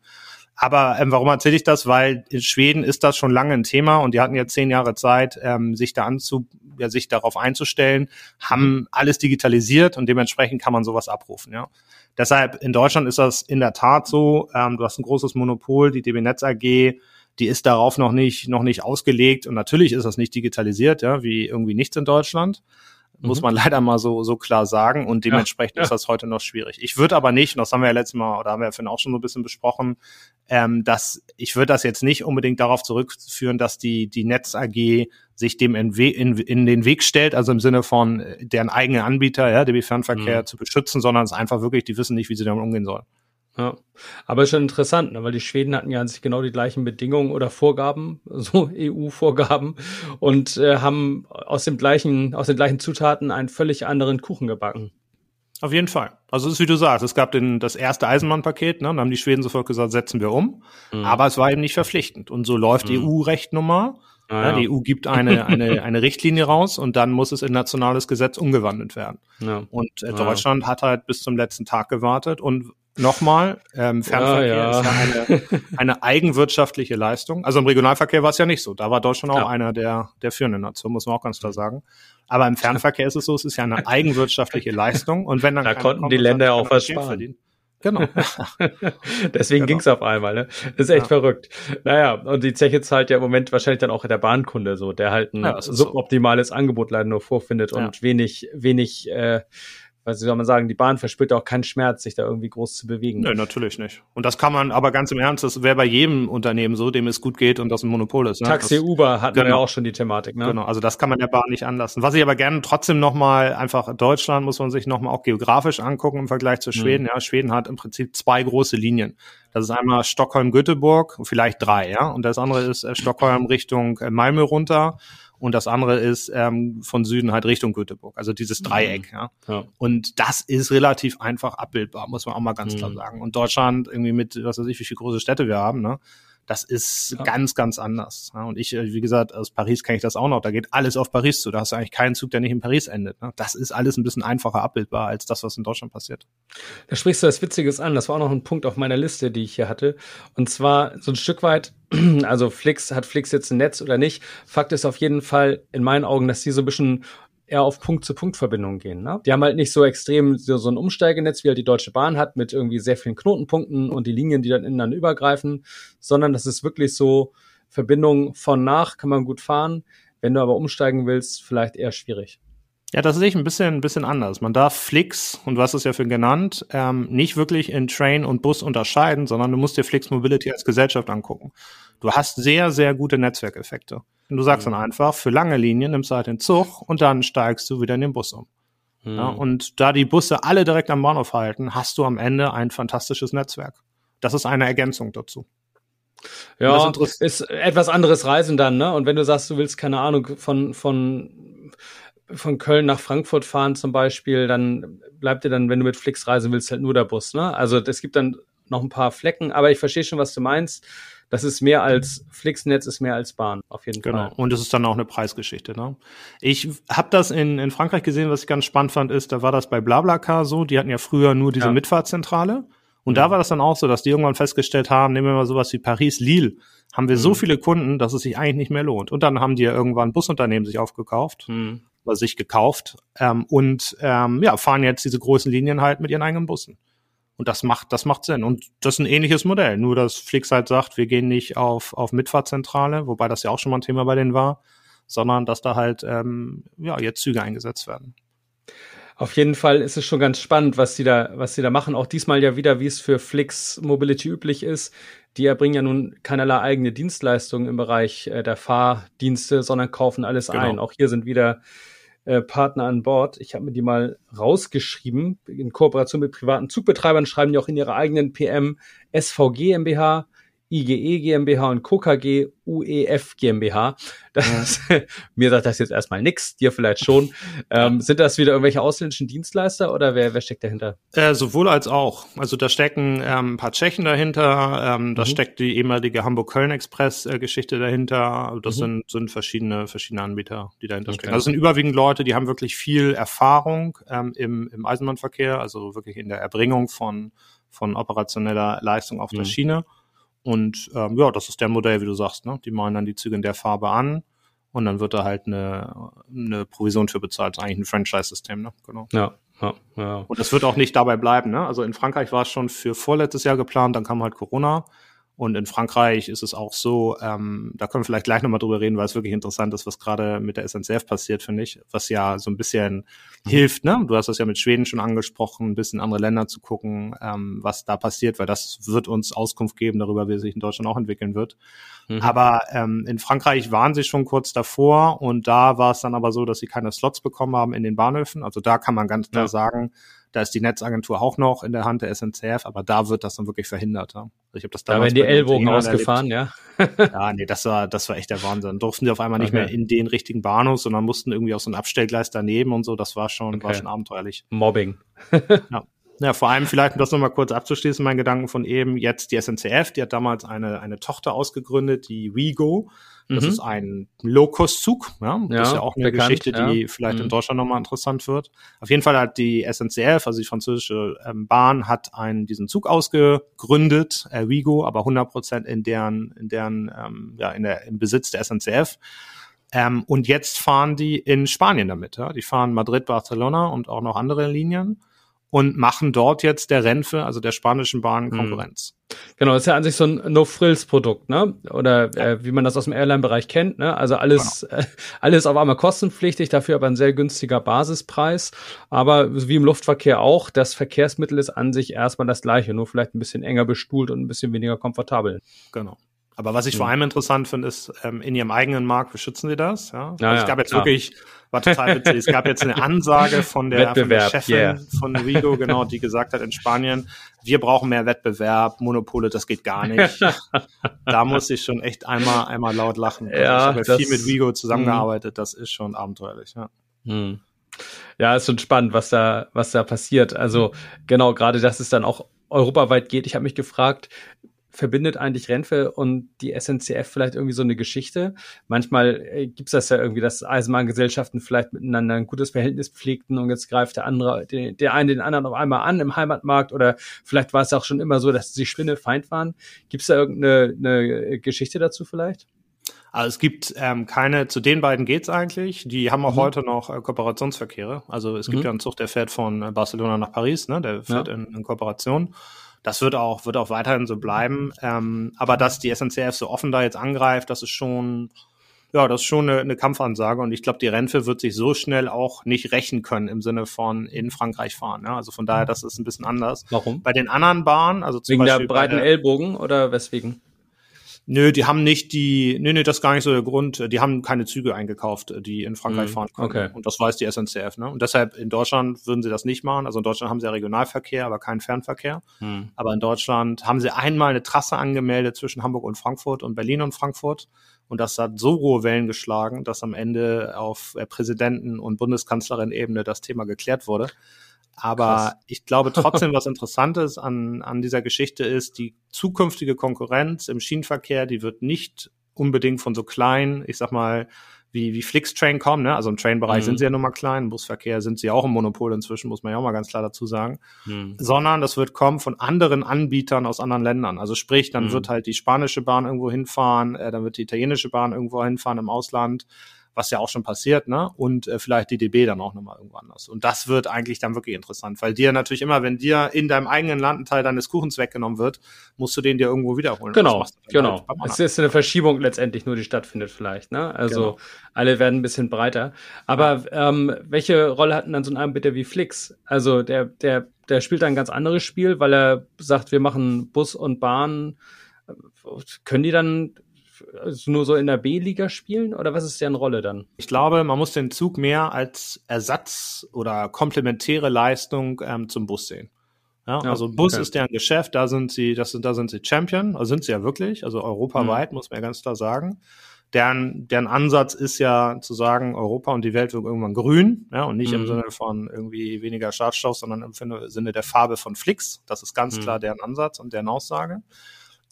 Aber ähm, warum erzähle ich das? Weil in Schweden ist das schon lange ein Thema und die hatten ja zehn Jahre Zeit, ähm, sich da anzu, ja, sich darauf einzustellen, haben alles digitalisiert und dementsprechend kann man sowas abrufen, ja. Deshalb in Deutschland ist das in der Tat so. Ähm, du hast ein großes Monopol, die DB Netz AG die ist darauf noch nicht, noch nicht ausgelegt. Und natürlich ist das nicht digitalisiert, ja, wie irgendwie nichts in Deutschland. Muss mhm. man leider mal so, so klar sagen. Und dementsprechend ja, ja. ist das heute noch schwierig. Ich würde aber nicht, und das haben wir ja letztes Mal, oder haben wir ja vorhin auch schon so ein bisschen besprochen, ähm, dass ich würde das jetzt nicht unbedingt darauf zurückführen, dass die, die Netz AG sich dem in, in, in den Weg stellt, also im Sinne von äh, deren eigenen Anbieter, ja, DB Fernverkehr mhm. zu beschützen, sondern es ist einfach wirklich, die wissen nicht, wie sie damit umgehen sollen. Ja, aber ist schon interessant, ne? weil die Schweden hatten ja an sich genau die gleichen Bedingungen oder Vorgaben, so EU-Vorgaben, und äh, haben aus dem gleichen, aus den gleichen Zutaten einen völlig anderen Kuchen gebacken. Auf jeden Fall. Also es ist wie du sagst, es gab den, das erste Eisenbahnpaket, ne? dann haben die Schweden sofort gesagt, setzen wir um, mhm. aber es war eben nicht verpflichtend. Und so läuft mhm. EU-Recht nun mal. Ah, ja. Die EU gibt eine, eine, eine Richtlinie raus und dann muss es in nationales Gesetz umgewandelt werden. Ja. Und äh, Deutschland ja. hat halt bis zum letzten Tag gewartet und Nochmal, ähm, Fernverkehr ja, ja. ist ja eine, eine eigenwirtschaftliche Leistung. Also im Regionalverkehr war es ja nicht so. Da war Deutschland auch ja. einer der, der führenden Nationen, muss man auch ganz klar sagen. Aber im Fernverkehr ist es so, es ist ja eine eigenwirtschaftliche Leistung. Und wenn dann da konnten die Länder ja auch was sparen. Verdienen. Genau. Deswegen genau. ging's auf einmal, ne? Das ist echt ja. verrückt. Naja, und die Zeche zahlt ja im Moment wahrscheinlich dann auch der Bahnkunde so, der halt ein ja, suboptimales so. Angebot leider nur vorfindet und wenig, wenig äh, weil sie soll man sagen, die Bahn verspürt auch keinen Schmerz, sich da irgendwie groß zu bewegen. Nö, natürlich nicht. Und das kann man aber ganz im Ernst, das wäre bei jedem Unternehmen so, dem es gut geht und das ein Monopol ist. Ne? Taxi, das, Uber hatten genau. wir ja auch schon die Thematik. Ne? Genau, also das kann man der Bahn nicht anlassen. Was ich aber gerne trotzdem nochmal, einfach Deutschland muss man sich nochmal auch geografisch angucken im Vergleich zu Schweden. Mhm. Ja, Schweden hat im Prinzip zwei große Linien. Das ist einmal Stockholm-Göteborg, vielleicht drei, ja. Und das andere ist äh, Stockholm Richtung äh, Malmö runter und das andere ist ähm, von Süden halt Richtung Göteborg, also dieses mhm. Dreieck. Ja. ja. Und das ist relativ einfach abbildbar, muss man auch mal ganz mhm. klar sagen. Und Deutschland irgendwie mit, was weiß ich, wie viele große Städte wir haben, ne? Das ist ja. ganz, ganz anders. Und ich, äh, wie gesagt, aus Paris kenne ich das auch noch. Da geht alles auf Paris zu. Da hast du eigentlich keinen Zug, der nicht in Paris endet. Ne? Das ist alles ein bisschen einfacher abbildbar als das, was in Deutschland passiert. Da sprichst du was Witziges an. Das war auch noch ein Punkt auf meiner Liste, die ich hier hatte. Und zwar so ein Stück weit, also Flix, hat Flix jetzt ein Netz oder nicht? Fakt ist auf jeden Fall in meinen Augen, dass die so ein bisschen eher auf Punkt-zu-Punkt-Verbindungen gehen. Ne? Die haben halt nicht so extrem so, so ein Umsteigenetz, wie halt die Deutsche Bahn hat, mit irgendwie sehr vielen Knotenpunkten und die Linien, die dann ineinander übergreifen, sondern das ist wirklich so Verbindung von nach, kann man gut fahren. Wenn du aber umsteigen willst, vielleicht eher schwierig. Ja, das sehe ich ein bisschen, ein bisschen anders. Man darf Flix, und was ist ja für genannt, ähm, nicht wirklich in Train und Bus unterscheiden, sondern du musst dir Flix Mobility als Gesellschaft angucken. Du hast sehr, sehr gute Netzwerkeffekte. Und du sagst mhm. dann einfach, für lange Linien nimmst du halt den Zug und dann steigst du wieder in den Bus um. Mhm. Ja, und da die Busse alle direkt am Bahnhof halten, hast du am Ende ein fantastisches Netzwerk. Das ist eine Ergänzung dazu. Ja, ist etwas anderes Reisen dann, ne? Und wenn du sagst, du willst, keine Ahnung, von, von von Köln nach Frankfurt fahren zum Beispiel, dann bleibt dir dann, wenn du mit Flix reisen willst, halt nur der Bus. Ne? Also es gibt dann noch ein paar Flecken, aber ich verstehe schon, was du meinst. Das ist mehr als Flixnetz, ist mehr als Bahn, auf jeden genau. Fall. Genau. Und es ist dann auch eine Preisgeschichte. Ne? Ich habe das in, in Frankreich gesehen, was ich ganz spannend fand, ist, da war das bei Blablacar so, die hatten ja früher nur diese ja. Mitfahrzentrale. Und ja. da war das dann auch so, dass die irgendwann festgestellt haben, nehmen wir mal sowas wie Paris-Lille, haben wir mhm. so viele Kunden, dass es sich eigentlich nicht mehr lohnt. Und dann haben die ja irgendwann Busunternehmen sich aufgekauft. Mhm sich gekauft ähm, und ähm, ja, fahren jetzt diese großen Linien halt mit ihren eigenen Bussen. Und das macht, das macht Sinn. Und das ist ein ähnliches Modell. Nur, dass Flix halt sagt, wir gehen nicht auf, auf Mitfahrzentrale, wobei das ja auch schon mal ein Thema bei denen war, sondern dass da halt, ähm, ja, jetzt Züge eingesetzt werden. Auf jeden Fall ist es schon ganz spannend, was sie da, was sie da machen. Auch diesmal ja wieder, wie es für Flix Mobility üblich ist. Die erbringen ja nun keinerlei eigene Dienstleistungen im Bereich äh, der Fahrdienste, sondern kaufen alles genau. ein. Auch hier sind wieder äh, Partner an Bord. Ich habe mir die mal rausgeschrieben. In Kooperation mit privaten Zugbetreibern schreiben die auch in ihrer eigenen PM SVG MBH, IGE GmbH und KKG UEF GmbH. Das, ja. mir sagt das jetzt erstmal nix, dir vielleicht schon. Ähm, sind das wieder irgendwelche ausländischen Dienstleister oder wer, wer steckt dahinter? Äh, sowohl als auch. Also da stecken ähm, ein paar Tschechen dahinter, ähm, da mhm. steckt die ehemalige Hamburg-Köln-Express-Geschichte dahinter. Das mhm. sind, sind verschiedene, verschiedene Anbieter, die dahinter okay. stecken. Das sind überwiegend Leute, die haben wirklich viel Erfahrung ähm, im, im Eisenbahnverkehr, also wirklich in der Erbringung von, von operationeller Leistung auf der mhm. Schiene und ähm, ja, das ist der Modell, wie du sagst. Ne? Die malen dann die Züge in der Farbe an und dann wird da halt eine, eine Provision für bezahlt. Eigentlich ein Franchise-System, ne? Genau. Ja, ja, ja. Und es wird auch nicht dabei bleiben. Ne? Also in Frankreich war es schon für vorletztes Jahr geplant, dann kam halt Corona. Und in Frankreich ist es auch so, ähm, da können wir vielleicht gleich nochmal drüber reden, weil es wirklich interessant ist, was gerade mit der SNCF passiert, finde ich, was ja so ein bisschen mhm. hilft, ne? Du hast das ja mit Schweden schon angesprochen, ein bisschen andere Länder zu gucken, ähm, was da passiert, weil das wird uns Auskunft geben darüber, wie es sich in Deutschland auch entwickeln wird. Mhm. Aber ähm, in Frankreich waren sie schon kurz davor und da war es dann aber so, dass sie keine Slots bekommen haben in den Bahnhöfen. Also da kann man ganz klar ja. sagen, da ist die Netzagentur auch noch in der Hand der SNCF, aber da wird das dann wirklich verhindert. Ja. Also ich habe das da werden die Ellbogen ausgefahren, ja. ja, nee, das war das war echt der Wahnsinn. Durften die auf einmal okay. nicht mehr in den richtigen Bahnhof, sondern mussten irgendwie auf so ein Abstellgleis daneben und so. Das war schon okay. war schon abenteuerlich. Mobbing. ja. Ja, vor allem vielleicht, um das nochmal kurz abzuschließen, mein Gedanken von eben, jetzt die SNCF, die hat damals eine, eine Tochter ausgegründet, die WeGo. Das mhm. ist ein Low-Cost-Zug. Ja? Das ja, ist ja auch eine bekannt, Geschichte, die ja. vielleicht mhm. in Deutschland nochmal interessant wird. Auf jeden Fall hat die SNCF, also die französische ähm, Bahn, hat einen, diesen Zug ausgegründet, äh, aber 100 Prozent in deren, in deren, ähm, ja, in der, im Besitz der SNCF. Ähm, und jetzt fahren die in Spanien damit. Ja? Die fahren Madrid, Barcelona und auch noch andere Linien. Und machen dort jetzt der Renfe, also der spanischen Bahn. Konkurrenz. Genau, ist ja an sich so ein No-Frills-Produkt, ne? Oder äh, wie man das aus dem Airline-Bereich kennt, ne? Also alles, genau. äh, alles auf einmal kostenpflichtig, dafür aber ein sehr günstiger Basispreis. Aber wie im Luftverkehr auch, das Verkehrsmittel ist an sich erstmal das gleiche, nur vielleicht ein bisschen enger bestuhlt und ein bisschen weniger komfortabel. Genau. Aber was ich vor allem interessant finde, ist, ähm, in ihrem eigenen Markt, wie schützen sie das? Ja? ja, also es gab jetzt klar. wirklich, war total witzig, es gab jetzt eine Ansage von der, von der Chefin yeah. von Rigo, genau, die gesagt hat in Spanien, wir brauchen mehr Wettbewerb, Monopole, das geht gar nicht. da muss ich schon echt einmal, einmal laut lachen. Also ja, ich habe ja viel mit Rigo zusammengearbeitet, das ist schon abenteuerlich, ja. Hm. Ja, ist schon spannend, was da, was da passiert. Also genau, gerade dass es dann auch europaweit geht. Ich habe mich gefragt, verbindet eigentlich Renfe und die SNCF vielleicht irgendwie so eine Geschichte. Manchmal äh, gibt's das ja irgendwie, dass Eisenbahngesellschaften vielleicht miteinander ein gutes Verhältnis pflegten und jetzt greift der andere, der, der eine den anderen auf einmal an im Heimatmarkt oder vielleicht war es auch schon immer so, dass sie Feind waren. Gibt's da irgendeine eine Geschichte dazu vielleicht? Also es gibt ähm, keine, zu den beiden geht's eigentlich. Die haben auch mhm. heute noch äh, Kooperationsverkehre. Also es gibt mhm. ja einen Zug, der fährt von äh, Barcelona nach Paris, ne? der fährt ja. in, in Kooperation. Das wird auch, wird auch weiterhin so bleiben. Ähm, aber dass die SNCF so offen da jetzt angreift, das ist schon, ja, das ist schon eine, eine Kampfansage. Und ich glaube, die Renfe wird sich so schnell auch nicht rächen können im Sinne von in Frankreich fahren. Ja? Also von daher, das ist ein bisschen anders. Warum? Bei den anderen Bahnen, also zum Wegen Beispiel der breiten der, Ellbogen oder weswegen? Nö, die haben nicht die, nö, nö, das ist gar nicht so der Grund. Die haben keine Züge eingekauft, die in Frankreich mm, fahren können. Okay. Und das weiß die SNCF, ne? Und deshalb in Deutschland würden sie das nicht machen. Also in Deutschland haben sie ja Regionalverkehr, aber keinen Fernverkehr. Mm. Aber in Deutschland haben sie einmal eine Trasse angemeldet zwischen Hamburg und Frankfurt und Berlin und Frankfurt. Und das hat so hohe Wellen geschlagen, dass am Ende auf Präsidenten- und Bundeskanzlerin-Ebene das Thema geklärt wurde. Aber Krass. ich glaube trotzdem, was Interessantes an, an dieser Geschichte ist, die zukünftige Konkurrenz im Schienenverkehr, die wird nicht unbedingt von so kleinen, ich sag mal, wie, wie Flixtrain kommen, ne? Also im Train-Bereich mhm. sind sie ja nun mal klein, im Busverkehr sind sie auch im Monopol inzwischen, muss man ja auch mal ganz klar dazu sagen. Mhm. Sondern das wird kommen von anderen Anbietern aus anderen Ländern. Also sprich, dann mhm. wird halt die spanische Bahn irgendwo hinfahren, äh, dann wird die italienische Bahn irgendwo hinfahren im Ausland was ja auch schon passiert, ne? Und äh, vielleicht die DB dann auch nochmal irgendwo anders. Und das wird eigentlich dann wirklich interessant, weil dir natürlich immer, wenn dir in deinem eigenen Land ein Teil deines Kuchens weggenommen wird, musst du den dir irgendwo wiederholen. Genau, genau. Halt es ist eine Verschiebung letztendlich nur, die stattfindet vielleicht, ne? Also genau. alle werden ein bisschen breiter. Aber ja. ähm, welche Rolle hatten dann so ein Anbieter wie Flix? Also der, der, der spielt ein ganz anderes Spiel, weil er sagt, wir machen Bus und Bahn. Können die dann nur so in der B-Liga spielen oder was ist deren Rolle dann? Ich glaube, man muss den Zug mehr als Ersatz oder komplementäre Leistung ähm, zum Bus sehen. Ja, ja also Bus okay. ist deren Geschäft, da sind sie, das sind, da sind sie Champion, also sind sie ja wirklich, also europaweit, mhm. muss man ja ganz klar sagen. Deren, deren Ansatz ist ja zu sagen, Europa und die Welt wird irgendwann grün, ja, und nicht mhm. im Sinne von irgendwie weniger Schadstoff, sondern im Sinne der Farbe von Flix. Das ist ganz mhm. klar deren Ansatz und deren Aussage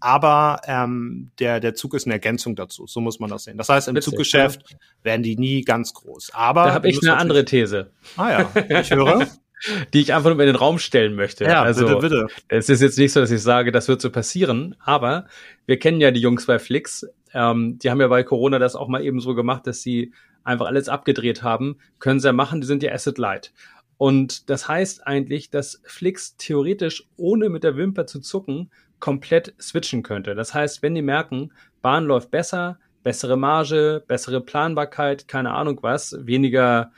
aber ähm, der, der Zug ist eine Ergänzung dazu. So muss man das sehen. Das heißt, im Witzig, Zuggeschäft ja. werden die nie ganz groß. Aber da habe ich eine andere These. Ah ja, ich höre. die ich einfach nur in den Raum stellen möchte. Ja, also, bitte, bitte. Es ist jetzt nicht so, dass ich sage, das wird so passieren, aber wir kennen ja die Jungs bei Flix. Ähm, die haben ja bei Corona das auch mal eben so gemacht, dass sie einfach alles abgedreht haben. Können sie ja machen, die sind ja Asset Light. Und das heißt eigentlich, dass Flix theoretisch ohne mit der Wimper zu zucken komplett switchen könnte. Das heißt, wenn die merken, Bahn läuft besser, bessere Marge, bessere Planbarkeit, keine Ahnung was, weniger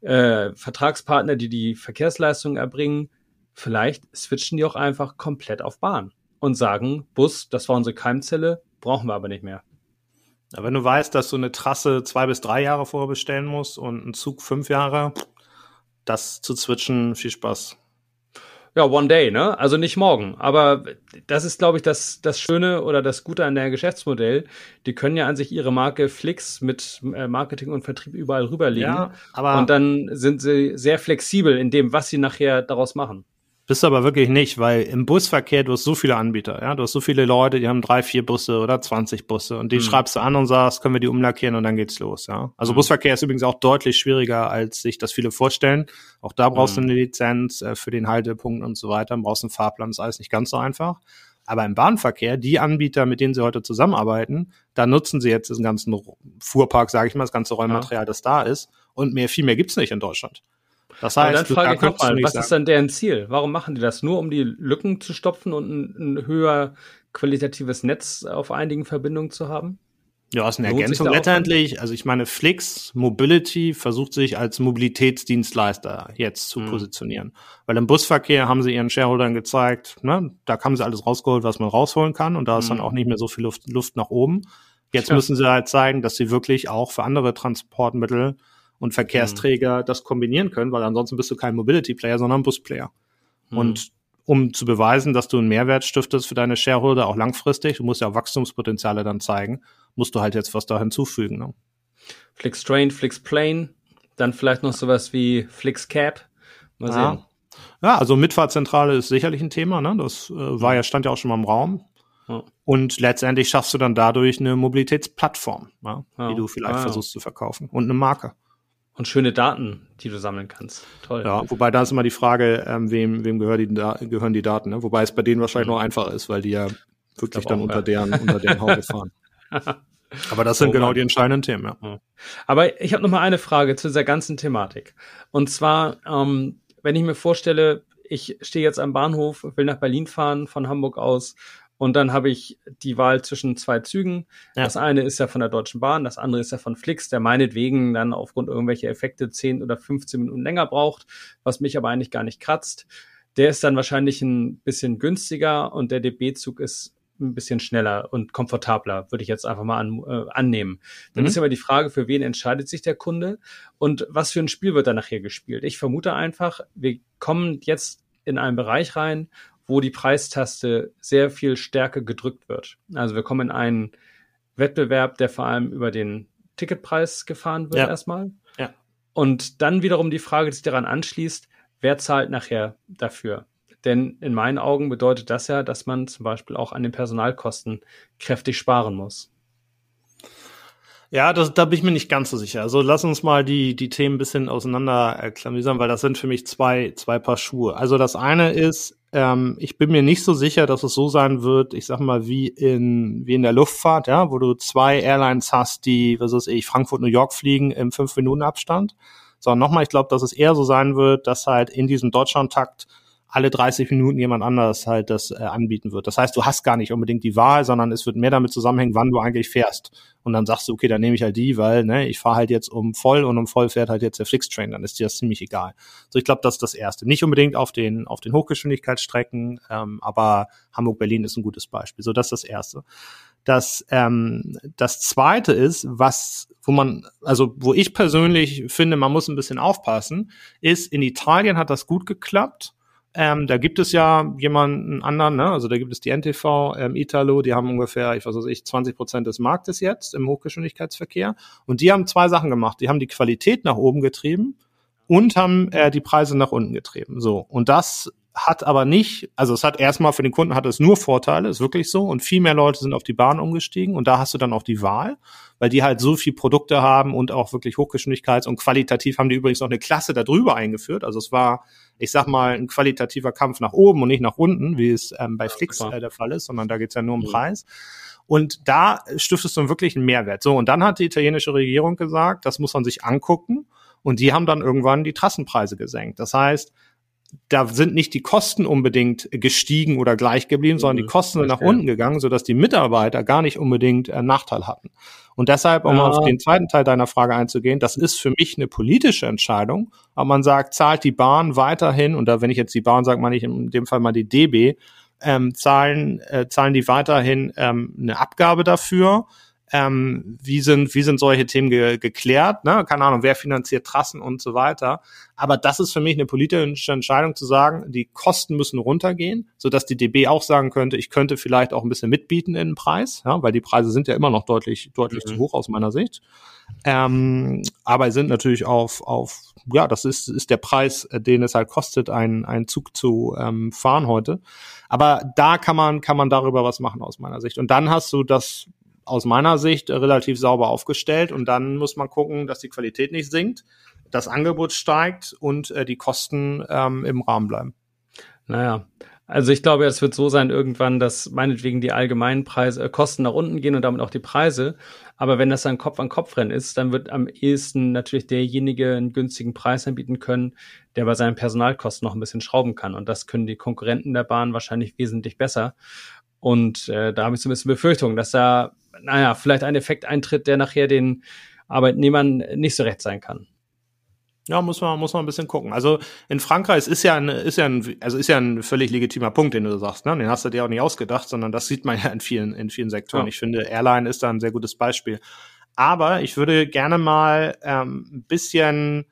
äh, Vertragspartner, die die Verkehrsleistung erbringen, vielleicht switchen die auch einfach komplett auf Bahn und sagen, Bus, das war unsere Keimzelle, brauchen wir aber nicht mehr. Ja, wenn du weißt, dass du eine Trasse zwei bis drei Jahre vorher bestellen musst und einen Zug fünf Jahre, das zu switchen, viel Spaß. Ja, one day, ne? Also nicht morgen. Aber das ist, glaube ich, das, das Schöne oder das Gute an der Geschäftsmodell. Die können ja an sich ihre Marke Flix mit äh, Marketing und Vertrieb überall rüberlegen. Ja, aber und dann sind sie sehr flexibel in dem, was sie nachher daraus machen. Bist du aber wirklich nicht, weil im Busverkehr du hast so viele Anbieter, ja, du hast so viele Leute, die haben drei, vier Busse oder 20 Busse und die mhm. schreibst du an und sagst, können wir die umlackieren und dann geht's los, ja. Also mhm. Busverkehr ist übrigens auch deutlich schwieriger, als sich das viele vorstellen. Auch da brauchst mhm. du eine Lizenz äh, für den Haltepunkt und so weiter, brauchst einen Fahrplan, ist alles nicht ganz so einfach. Aber im Bahnverkehr, die Anbieter, mit denen sie heute zusammenarbeiten, da nutzen sie jetzt diesen ganzen Fuhrpark, sage ich mal, das ganze Rollmaterial, ja. das da ist. Und mehr, viel mehr gibt's nicht in Deutschland. Das heißt, dann frage ich nochmal, was sagen. ist dann deren Ziel? Warum machen die das? Nur um die Lücken zu stopfen und ein, ein höher qualitatives Netz auf einigen Verbindungen zu haben? Ja, ist eine Lohnt Ergänzung letztendlich. Also ich meine, Flix Mobility versucht sich als Mobilitätsdienstleister jetzt zu mhm. positionieren. Weil im Busverkehr haben sie ihren Shareholdern gezeigt, ne, da haben sie alles rausgeholt, was man rausholen kann und da ist mhm. dann auch nicht mehr so viel Luft, Luft nach oben. Jetzt ja. müssen sie halt zeigen, dass sie wirklich auch für andere Transportmittel und Verkehrsträger mhm. das kombinieren können, weil ansonsten bist du kein Mobility-Player, sondern Bus-Player. Mhm. Und um zu beweisen, dass du einen Mehrwert stiftest für deine Shareholder, auch langfristig, du musst ja auch Wachstumspotenziale dann zeigen, musst du halt jetzt was da hinzufügen. Ne? Flix Train, Flix Plane, dann vielleicht noch sowas wie Flix Cap. Mal sehen. Ja. also Mitfahrzentrale ist sicherlich ein Thema, ne? Das äh, war ja, stand ja auch schon mal im Raum. Ja. Und letztendlich schaffst du dann dadurch eine Mobilitätsplattform, ja, ja. die du vielleicht ah, versuchst zu verkaufen und eine Marke. Und schöne Daten, die du sammeln kannst. Toll. Ja, wobei da ist immer die Frage, ähm, wem, wem gehören die, gehören die Daten, ne? Wobei es bei denen wahrscheinlich mhm. noch einfacher ist, weil die ja wirklich dann auch, unter, ja. deren, unter deren Haube fahren. Aber das sind oh, genau die entscheidenden Themen, ja. Aber ich habe noch mal eine Frage zu dieser ganzen Thematik. Und zwar, ähm, wenn ich mir vorstelle, ich stehe jetzt am Bahnhof, will nach Berlin fahren von Hamburg aus und dann habe ich die Wahl zwischen zwei Zügen. Ja. Das eine ist ja von der Deutschen Bahn, das andere ist ja von Flix, der meinetwegen dann aufgrund irgendwelcher Effekte 10 oder 15 Minuten länger braucht, was mich aber eigentlich gar nicht kratzt. Der ist dann wahrscheinlich ein bisschen günstiger und der DB-Zug ist ein bisschen schneller und komfortabler, würde ich jetzt einfach mal an, äh, annehmen. Dann mhm. ist aber die Frage, für wen entscheidet sich der Kunde und was für ein Spiel wird da nachher gespielt. Ich vermute einfach, wir kommen jetzt in einen Bereich rein, wo die Preistaste sehr viel stärker gedrückt wird. Also wir kommen in einen Wettbewerb, der vor allem über den Ticketpreis gefahren wird ja. erstmal. Ja. Und dann wiederum die Frage, die sich daran anschließt, wer zahlt nachher dafür? Denn in meinen Augen bedeutet das ja, dass man zum Beispiel auch an den Personalkosten kräftig sparen muss. Ja, das, da bin ich mir nicht ganz so sicher. Also lass uns mal die, die Themen ein bisschen auseinander erklamüsern, weil das sind für mich zwei, zwei Paar Schuhe. Also das eine ist, ähm, ich bin mir nicht so sicher, dass es so sein wird, ich sag mal, wie in, wie in der Luftfahrt, ja, wo du zwei Airlines hast, die, was weiß ich, Frankfurt, New York fliegen im fünf Minuten Abstand. Sondern nochmal, ich glaube, dass es eher so sein wird, dass halt in diesem Deutschlandtakt alle 30 Minuten jemand anders halt das äh, anbieten wird. Das heißt, du hast gar nicht unbedingt die Wahl, sondern es wird mehr damit zusammenhängen, wann du eigentlich fährst. Und dann sagst du, okay, dann nehme ich halt die, weil ne, ich fahre halt jetzt um voll und um voll fährt halt jetzt der Flixtrain, dann ist dir das ziemlich egal. So, ich glaube, das ist das Erste. Nicht unbedingt auf den auf den Hochgeschwindigkeitsstrecken, ähm, aber Hamburg-Berlin ist ein gutes Beispiel. So, das ist das Erste. Das, ähm, das zweite ist, was, wo man, also wo ich persönlich finde, man muss ein bisschen aufpassen, ist, in Italien hat das gut geklappt ähm, da gibt es ja jemanden anderen, ne? also da gibt es die NTV, ähm, Italo, die haben ungefähr, ich weiß nicht, 20 Prozent des Marktes jetzt im Hochgeschwindigkeitsverkehr. Und die haben zwei Sachen gemacht. Die haben die Qualität nach oben getrieben und haben äh, die Preise nach unten getrieben. So. Und das hat aber nicht, also es hat erstmal für den Kunden hat es nur Vorteile, ist wirklich so. Und viel mehr Leute sind auf die Bahn umgestiegen und da hast du dann auch die Wahl, weil die halt so viel Produkte haben und auch wirklich Hochgeschwindigkeits- und qualitativ haben die übrigens noch eine Klasse darüber eingeführt. Also es war, ich sag mal, ein qualitativer Kampf nach oben und nicht nach unten, wie es ähm, bei Flix äh, der Fall ist, sondern da geht's ja nur um mhm. Preis. Und da stiftest du wirklich einen Mehrwert. So, und dann hat die italienische Regierung gesagt, das muss man sich angucken. Und die haben dann irgendwann die Trassenpreise gesenkt. Das heißt, da sind nicht die Kosten unbedingt gestiegen oder gleich geblieben, sondern die mhm, Kosten sind nach unten gegangen, sodass die Mitarbeiter gar nicht unbedingt einen Nachteil hatten. Und deshalb, um ja. auf den zweiten Teil deiner Frage einzugehen, das ist für mich eine politische Entscheidung, aber man sagt, zahlt die Bahn weiterhin, und da, wenn ich jetzt die Bahn sage, meine ich in dem Fall mal die DB, ähm, zahlen, äh, zahlen die weiterhin ähm, eine Abgabe dafür, ähm, wie sind wie sind solche Themen ge geklärt, ne? keine Ahnung, wer finanziert Trassen und so weiter. Aber das ist für mich eine politische Entscheidung zu sagen, die Kosten müssen runtergehen, so dass die DB auch sagen könnte, ich könnte vielleicht auch ein bisschen mitbieten in den Preis, ja, weil die Preise sind ja immer noch deutlich deutlich mhm. zu hoch aus meiner Sicht. Ähm, aber sind natürlich auf auf ja, das ist ist der Preis, den es halt kostet, einen einen Zug zu ähm, fahren heute. Aber da kann man kann man darüber was machen aus meiner Sicht. Und dann hast du das aus meiner Sicht relativ sauber aufgestellt und dann muss man gucken, dass die Qualität nicht sinkt, das Angebot steigt und äh, die Kosten ähm, im Rahmen bleiben. Naja, Also ich glaube, es wird so sein irgendwann, dass meinetwegen die allgemeinen Preise, äh, Kosten nach unten gehen und damit auch die Preise. Aber wenn das ein Kopf-an-Kopf-Rennen ist, dann wird am ehesten natürlich derjenige einen günstigen Preis anbieten können, der bei seinen Personalkosten noch ein bisschen schrauben kann. Und das können die Konkurrenten der Bahn wahrscheinlich wesentlich besser. Und äh, da habe ich so ein bisschen Befürchtung, dass da, naja, vielleicht ein Effekt eintritt, der nachher den Arbeitnehmern nicht so recht sein kann. Ja, muss man, muss man ein bisschen gucken. Also in Frankreich ist ja ein, ist ja ein, also ist ja ein völlig legitimer Punkt, den du sagst, ne? Den hast du dir auch nicht ausgedacht, sondern das sieht man ja in vielen, in vielen Sektoren. Ja. Ich finde, Airline ist da ein sehr gutes Beispiel. Aber ich würde gerne mal ähm, ein bisschen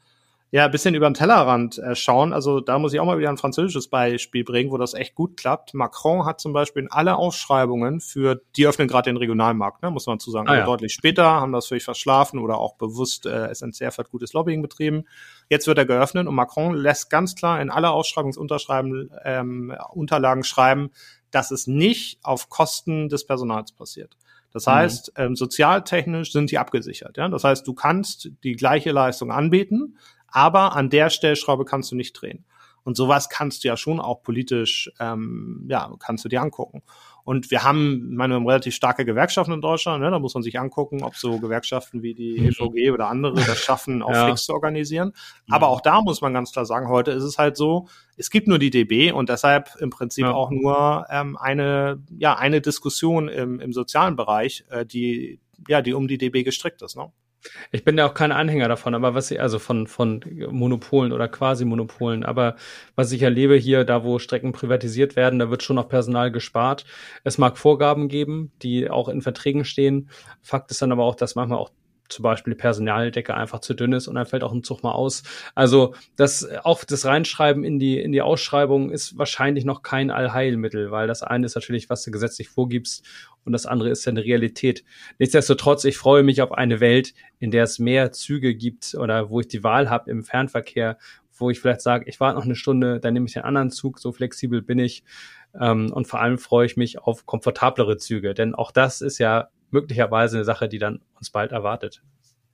ja, ein bisschen über den Tellerrand äh, schauen. Also da muss ich auch mal wieder ein französisches Beispiel bringen, wo das echt gut klappt. Macron hat zum Beispiel in alle Ausschreibungen für, die öffnen gerade den Regionalmarkt, ne, muss man zu sagen. Ah, also ja. Deutlich später haben das völlig verschlafen oder auch bewusst äh, SNCF hat gutes Lobbying betrieben. Jetzt wird er geöffnet und Macron lässt ganz klar in alle Ausschreibungsunterschreiben ähm, Unterlagen schreiben, dass es nicht auf Kosten des Personals passiert. Das mhm. heißt, ähm, sozialtechnisch sind die abgesichert. Ja? Das heißt, du kannst die gleiche Leistung anbieten, aber an der Stellschraube kannst du nicht drehen. Und sowas kannst du ja schon auch politisch, ähm, ja, kannst du dir angucken. Und wir haben, meine, wir haben relativ starke Gewerkschaften in Deutschland, ne? da muss man sich angucken, ob so Gewerkschaften wie die mhm. EVG oder andere das schaffen, auch ja. fix zu organisieren. Mhm. Aber auch da muss man ganz klar sagen, heute ist es halt so, es gibt nur die DB und deshalb im Prinzip ja. auch nur ähm, eine, ja, eine Diskussion im, im sozialen Bereich, äh, die, ja, die um die DB gestrickt ist. Ne? Ich bin ja auch kein Anhänger davon, aber was ich, also von, von Monopolen oder Quasi-Monopolen, aber was ich erlebe hier, da wo Strecken privatisiert werden, da wird schon noch Personal gespart. Es mag Vorgaben geben, die auch in Verträgen stehen. Fakt ist dann aber auch, dass manchmal auch zum Beispiel die Personaldecke einfach zu dünn ist und dann fällt auch ein Zug mal aus. Also das auch das Reinschreiben in die in die Ausschreibung ist wahrscheinlich noch kein Allheilmittel, weil das eine ist natürlich, was du gesetzlich vorgibst und das andere ist dann Realität. Nichtsdestotrotz, ich freue mich auf eine Welt, in der es mehr Züge gibt oder wo ich die Wahl habe im Fernverkehr, wo ich vielleicht sage, ich warte noch eine Stunde, dann nehme ich den anderen Zug, so flexibel bin ich. Ähm, und vor allem freue ich mich auf komfortablere Züge, denn auch das ist ja möglicherweise eine Sache, die dann uns bald erwartet.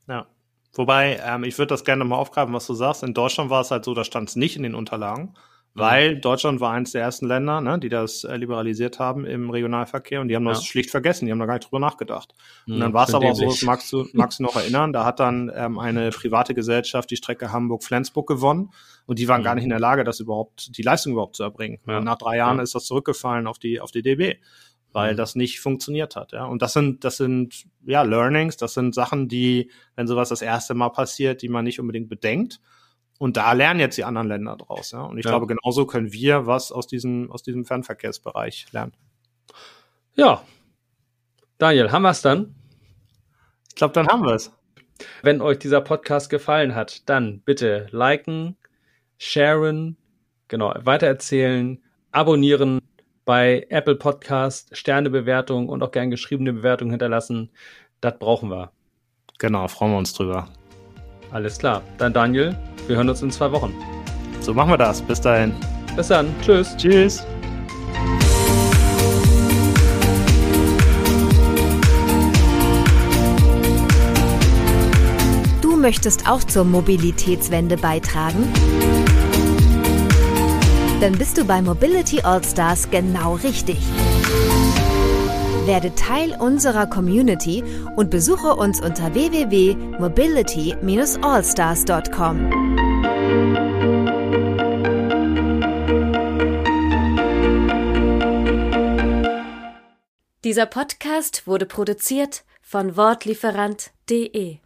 Ja. Wobei, ähm, ich würde das gerne mal aufgreifen, was du sagst. In Deutschland war es halt so, da stand es nicht in den Unterlagen, mhm. weil Deutschland war eines der ersten Länder, ne, die das äh, liberalisiert haben im Regionalverkehr und die haben das schlicht vergessen, die haben da gar nicht drüber nachgedacht. Mhm, und dann war es aber auch so, das magst du, magst du noch erinnern, da hat dann ähm, eine private Gesellschaft die Strecke Hamburg-Flensburg gewonnen und die waren mhm. gar nicht in der Lage, das überhaupt, die Leistung überhaupt zu erbringen. Ja. Nach drei Jahren ja. ist das zurückgefallen auf die, auf die DB weil mhm. das nicht funktioniert hat. Ja? Und das sind, das sind ja Learnings, das sind Sachen, die, wenn sowas das erste Mal passiert, die man nicht unbedingt bedenkt. Und da lernen jetzt die anderen Länder draus. Ja? Und ich ja. glaube, genauso können wir was aus diesem, aus diesem Fernverkehrsbereich lernen. Ja. Daniel, haben wir es dann? Ich glaube, dann haben wir es. Wenn euch dieser Podcast gefallen hat, dann bitte liken, sharen, genau, weitererzählen, abonnieren bei Apple Podcast Sternebewertung und auch gern geschriebene Bewertung hinterlassen. Das brauchen wir. Genau, freuen wir uns drüber. Alles klar. Dann Daniel, wir hören uns in zwei Wochen. So machen wir das. Bis dahin. Bis dann. Tschüss. Tschüss. Du möchtest auch zur Mobilitätswende beitragen? Dann bist du bei Mobility Allstars genau richtig. Werde Teil unserer Community und besuche uns unter www.mobility-allstars.com. Dieser Podcast wurde produziert von Wortlieferant.de